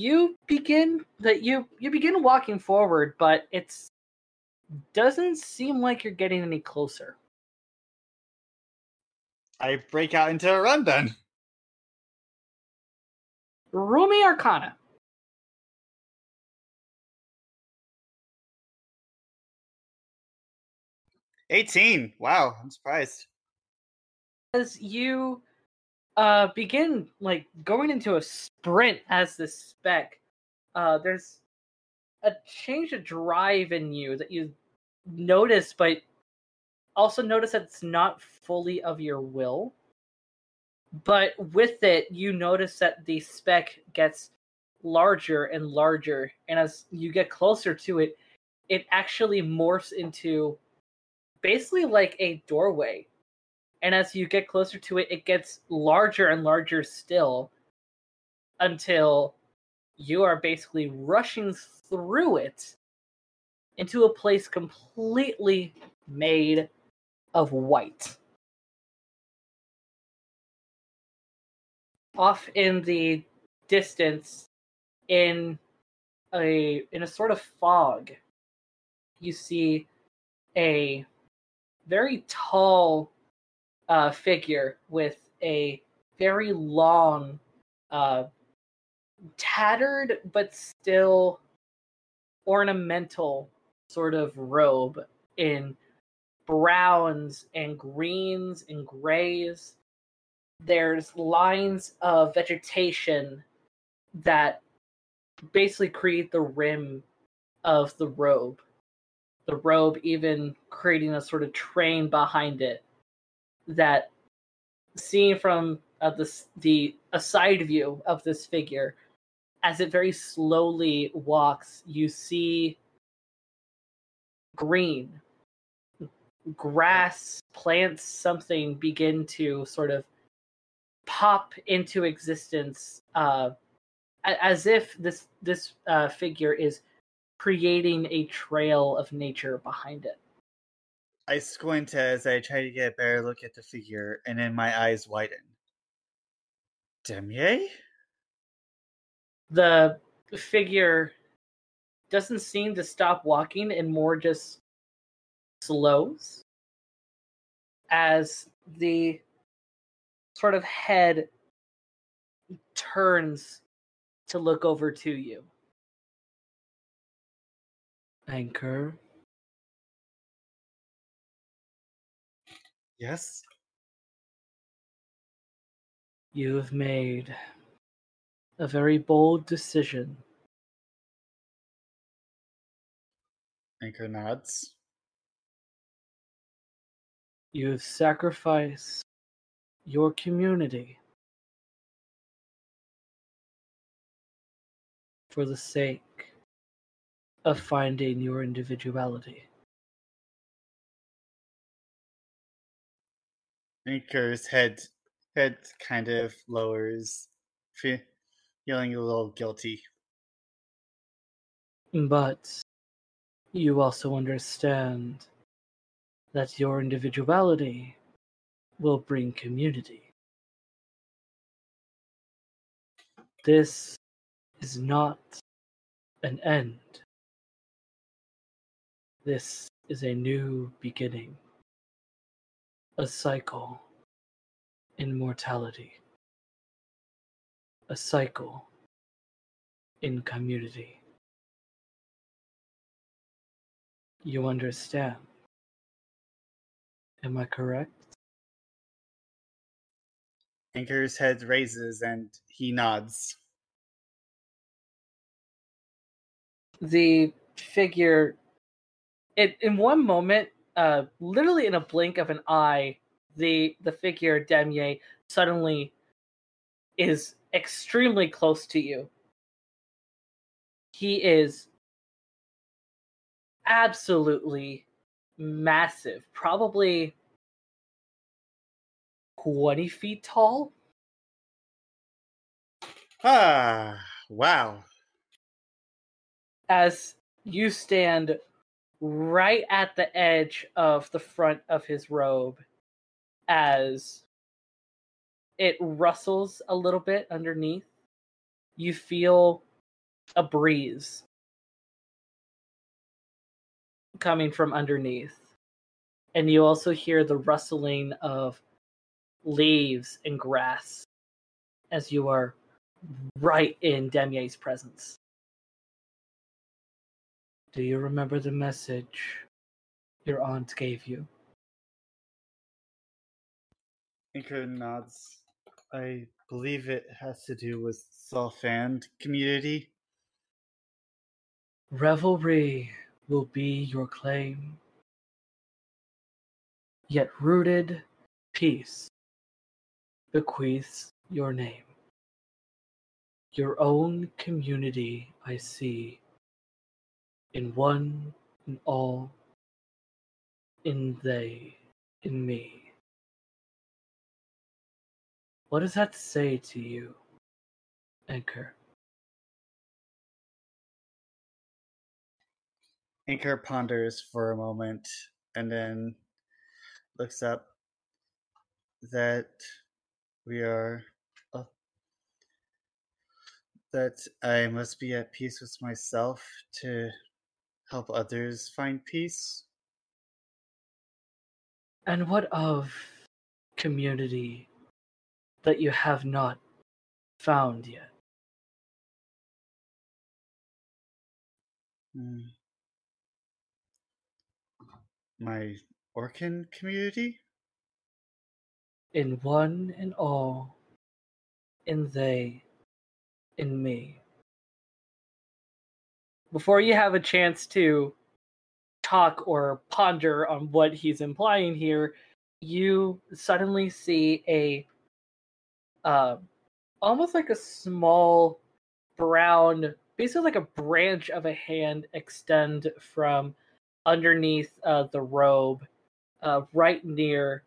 You begin that you you begin walking forward but it's doesn't seem like you're getting any closer I break out into a run then. rumi arcana 18. Wow, I'm surprised. as you uh begin like going into a sprint as this spec uh there's a change of drive in you that you notice but also notice that it's not fully of your will but with it you notice that the spec gets larger and larger and as you get closer to it it actually morphs into basically like a doorway. And as you get closer to it, it gets larger and larger still until you are basically rushing through it into a place completely made of white. Off in the distance, in a in a sort of fog, you see a very tall uh, figure with a very long, uh, tattered but still ornamental sort of robe in browns and greens and grays. There's lines of vegetation that basically create the rim of the robe. The robe even creating a sort of train behind it that seen from uh, the, the a side view of this figure as it very slowly walks you see green grass plants something begin to sort of pop into existence uh, as if this this uh, figure is creating a trail of nature behind it I squint as I try to get a better look at the figure, and then my eyes widen. Demier? The figure doesn't seem to stop walking and more just slows as the sort of head turns to look over to you. Anchor. Yes? You have made a very bold decision. Anchor nods. You have sacrificed your community for the sake of finding your individuality. Anchor's head head kind of lowers, feeling a little guilty. But you also understand that your individuality will bring community. This is not an end. This is a new beginning, a cycle in mortality, a cycle in community. You understand? Am I correct? Anchor's head raises and he nods. The figure, it in one moment, uh, literally in a blink of an eye, the the figure Demier suddenly is extremely close to you. He is absolutely massive, probably 20 feet tall. Ah, wow. As you stand right at the edge of the front of his robe, as it rustles a little bit underneath, you feel a breeze coming from underneath. And you also hear the rustling of leaves and grass as you are right in Demier's presence. Do you remember the message your aunt gave you? Anchor nods. I believe it has to do with Solfand community. Revelry will be your claim. Yet rooted peace bequeaths your name. Your own community I see in one in all, in they, in me. What does that say to you, Anchor? Anchor ponders for a moment and then looks up that we are oh, that I must be at peace with myself to help others find peace. And what of community that you have not found yet? Hmm. My Orcan community? In one and all, in they, in me. Before you have a chance to talk or ponder on what he's implying here, you suddenly see a uh, almost like a small brown, basically like a branch of a hand extend from underneath uh, the robe, uh, right near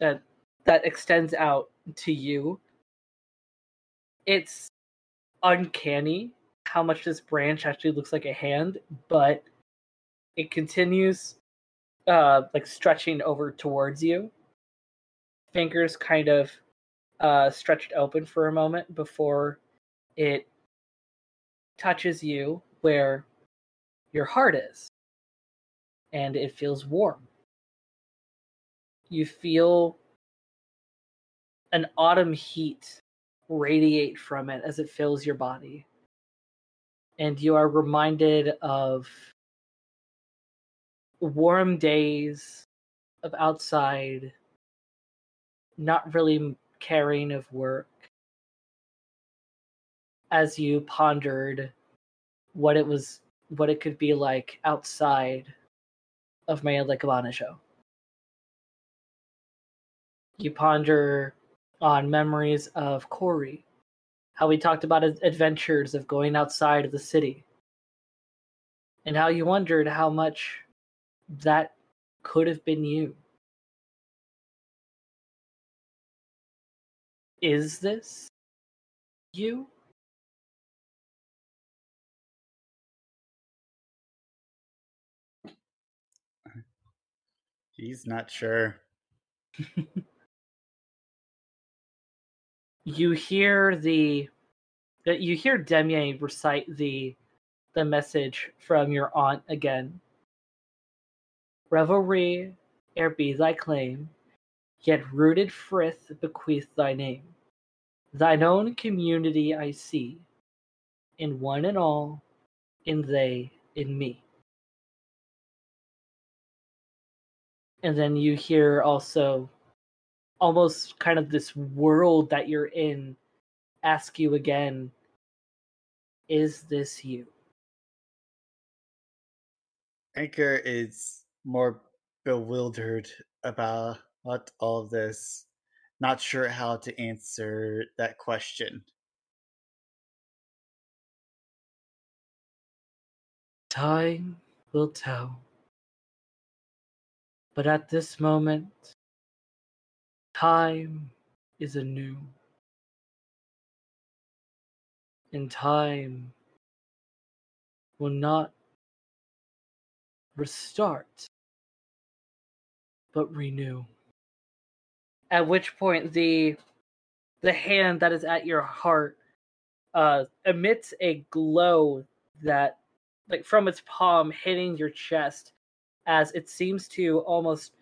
that that extends out to you. It's uncanny how much this branch actually looks like a hand, but it continues uh like stretching over towards you. Fingers kind of uh stretched open for a moment before it touches you where your heart is. And it feels warm. You feel an autumn heat radiate from it as it fills your body. And you are reminded of warm days of outside, not really caring of work, as you pondered what it was, what it could be like outside of Maya Cabana show. You ponder on memories of Corey, how we talked about adventures of going outside of the city, and how you wondered how much that could have been you. Is this you? He's not sure. you hear the that you hear Demier recite the the message from your aunt again. Revelry, ere be thy claim, yet rooted frith bequeath thy name. Thine own community I see, in one and all, in they, in me. And then you hear also almost kind of this world that you're in ask you again is this you? Anchor is more bewildered about what all of this not sure how to answer that question. Time will tell. But at this moment Time is anew. And time will not restart, but renew. At which point the the hand that is at your heart uh, emits a glow that like from its palm hitting your chest as it seems to almost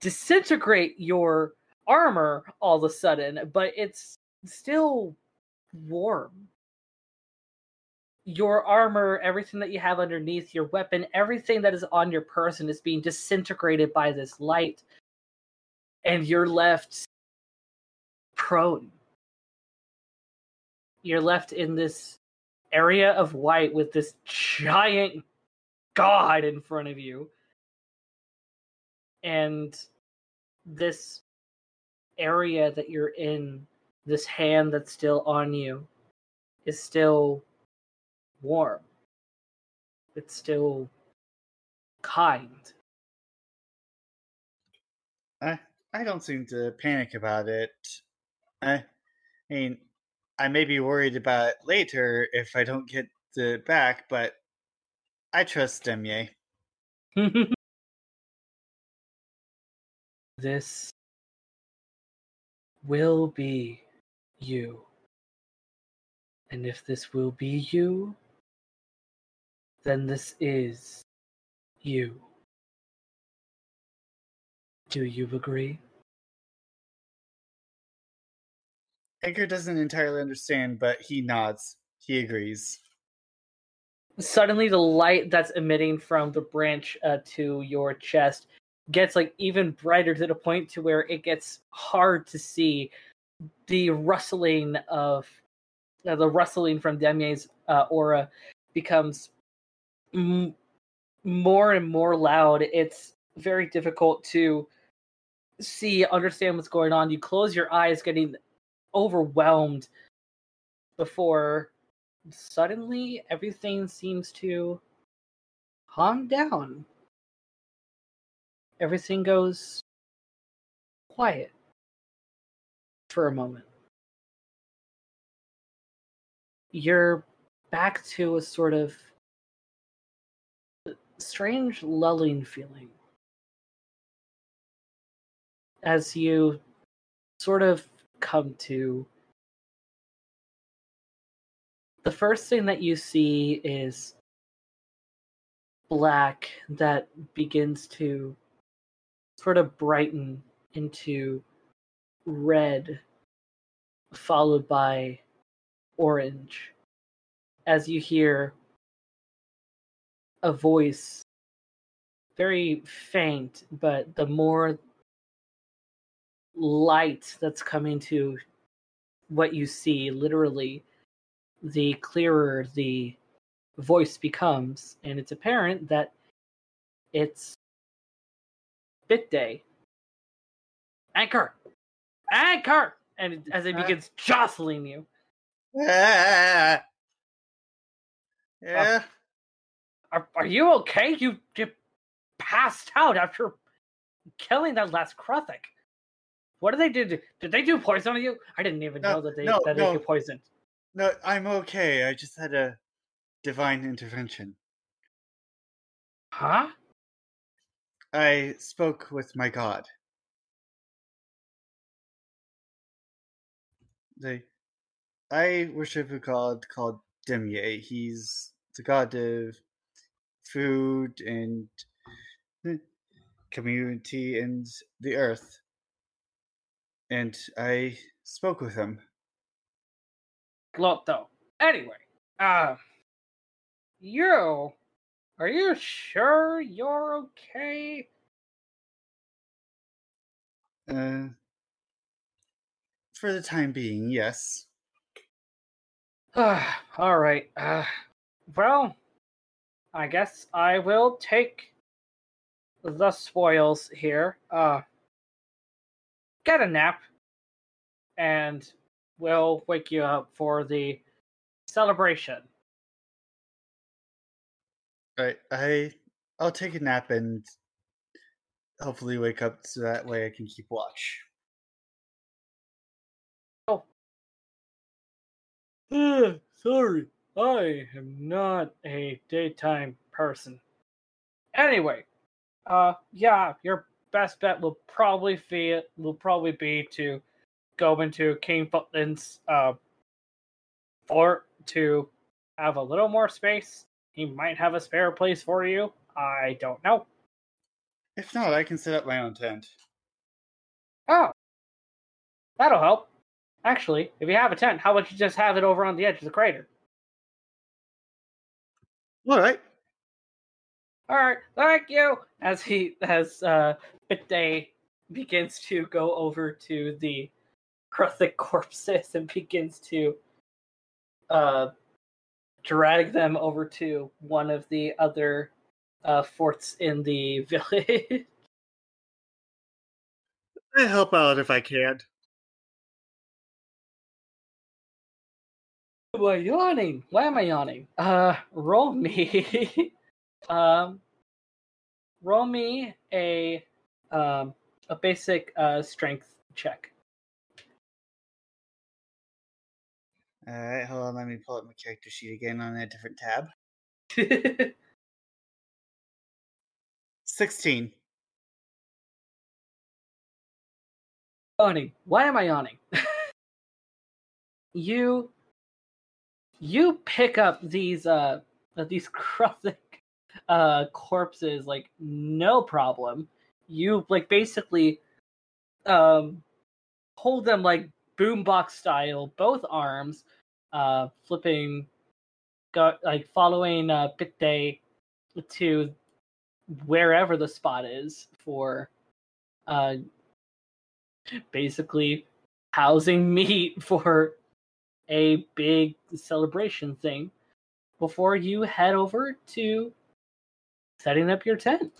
disintegrate your armor all of a sudden, but it's still warm. Your armor, everything that you have underneath, your weapon, everything that is on your person is being disintegrated by this light. And you're left prone. You're left in this area of white with this giant god in front of you. And this area that you're in, this hand that's still on you, is still warm. It's still kind. I I don't seem to panic about it. I, I mean, I may be worried about it later if I don't get the back, but I trust Demier. this will be you. And if this will be you, then this is you. Do you agree? Edgar doesn't entirely understand, but he nods. He agrees. Suddenly, the light that's emitting from the branch uh, to your chest gets like even brighter to the point to where it gets hard to see the rustling of uh, the rustling from Demier's uh, aura becomes m- more and more loud. It's very difficult to see, understand what's going on. You close your eyes, getting overwhelmed before suddenly everything seems to calm down. Everything goes quiet for a moment. You're back to a sort of strange lulling feeling as you sort of come to the first thing that you see is black that begins to sort of brighten into red followed by orange as you hear a voice very faint but the more light that's coming to what you see literally the clearer the voice becomes. And it's apparent that it's bit day anchor anchor and it- as it Uh. begins jostling you Ah. Yeah. are, are you okay you, you passed out after killing that last Kruthik. what did they do did they do poison on you i didn't even No, know that they no, that no. they poisoned No, I'm okay. I just had a divine intervention. huh I spoke with my god. I worship a god called Demier. He's the god of food and eh, community and the earth. And I spoke with him. Glotto. Anyway, uh, you, are you sure you're okay? Uh, for the time being, yes. All right. Uh, well, I guess I will take the spoils here. Uh, get a nap, and we'll wake you up for the celebration. Right. I I'll take a nap and hopefully wake up so that way I can keep watch. Oh. Sorry, I am not a daytime person. Anyway, uh, yeah, your best bet will probably be will probably be to go into King Footland's uh fort to have a little more space. He might have a spare place for you. I don't know. If not, I can set up my own tent. Oh, that'll help. Actually, if you have a tent, how about you just have it over on the edge of the crater? All right. All right, thank you. As he as uh Bitday begins to go over to the Kruthik corpses and begins to uh drag them over to one of the other uh forts in the village. I help out if I can. Why yawning? Why am I yawning? Uh roll me um roll me a um, a basic uh, strength check. All right, hold on. Let me pull up my character sheet again on a different tab. 16. yawning. Why am I yawning? you you pick up these uh these crumbling uh corpses like no problem. You like basically um hold them like boombox style, both arms, uh flipping go like following uh day to wherever the spot is for uh basically housing meat for a big celebration thing before you head over to setting up your tent.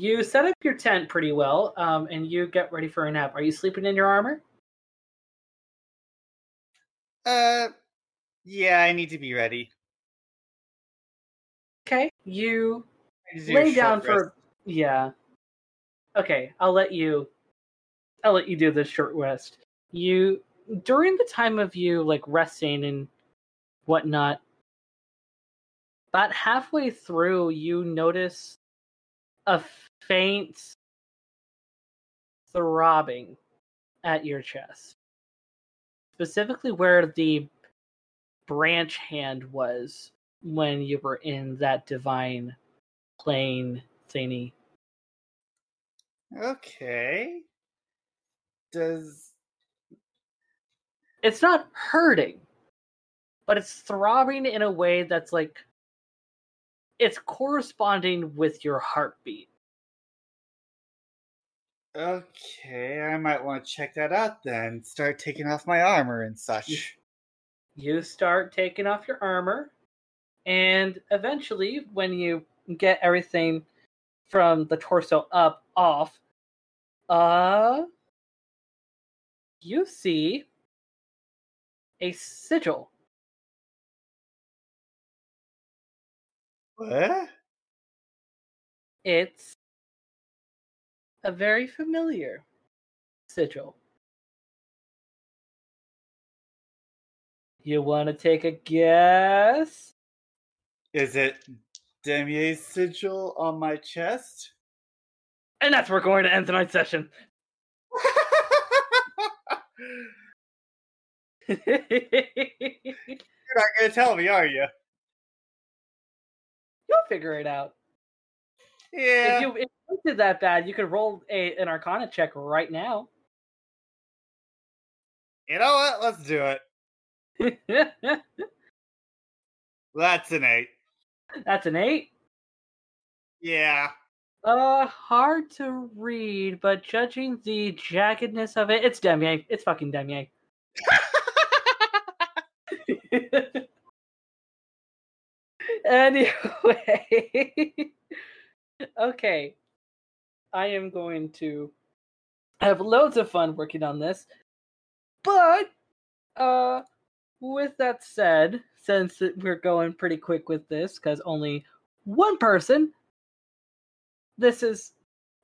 You set up your tent pretty well, um, and you get ready for a nap. Are you sleeping in your armor? Uh, yeah, I need to be ready. Okay, you do lay down rest. for yeah. Okay, I'll let you. I'll let you do this short rest. You during the time of you like resting and whatnot. About halfway through, you notice a faint throbbing at your chest, specifically where the branch hand was when you were in that divine plane thingy. Okay. Does It's not hurting, but it's throbbing in a way that's like it's corresponding with your heartbeat. Okay? I might want to check that out then. Start taking off my armor and such. You start taking off your armor, and eventually, when you get everything from the torso up off, uh, you see a sigil. What? It's a very familiar sigil. You want to take a guess? Is it Demier's sigil on my chest? And that's where we're going to end tonight's session. You're not gonna tell me, are you? You'll figure it out. Yeah. If you if you did that bad, you could roll a an Arcana check right now. You know what? Let's do it. That's an eight. That's an eight. Yeah. Uh, hard to read, but judging the jaggedness of it, it's Demier. It's fucking Demier. anyway, okay. I am going to have loads of fun working on this. But, uh, with that said, since we're going pretty quick with this, because only one person, this is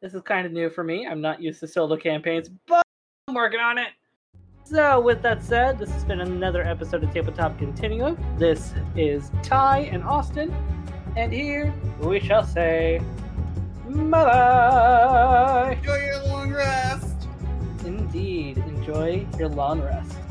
this is kind of new for me. I'm not used to solo campaigns, but I'm working on it. So, with that said, this has been another episode of Tabletop Continuum. This is Ty and Austin, and here we shall say bye bye. Enjoy your long rest. Indeed, enjoy your long rest.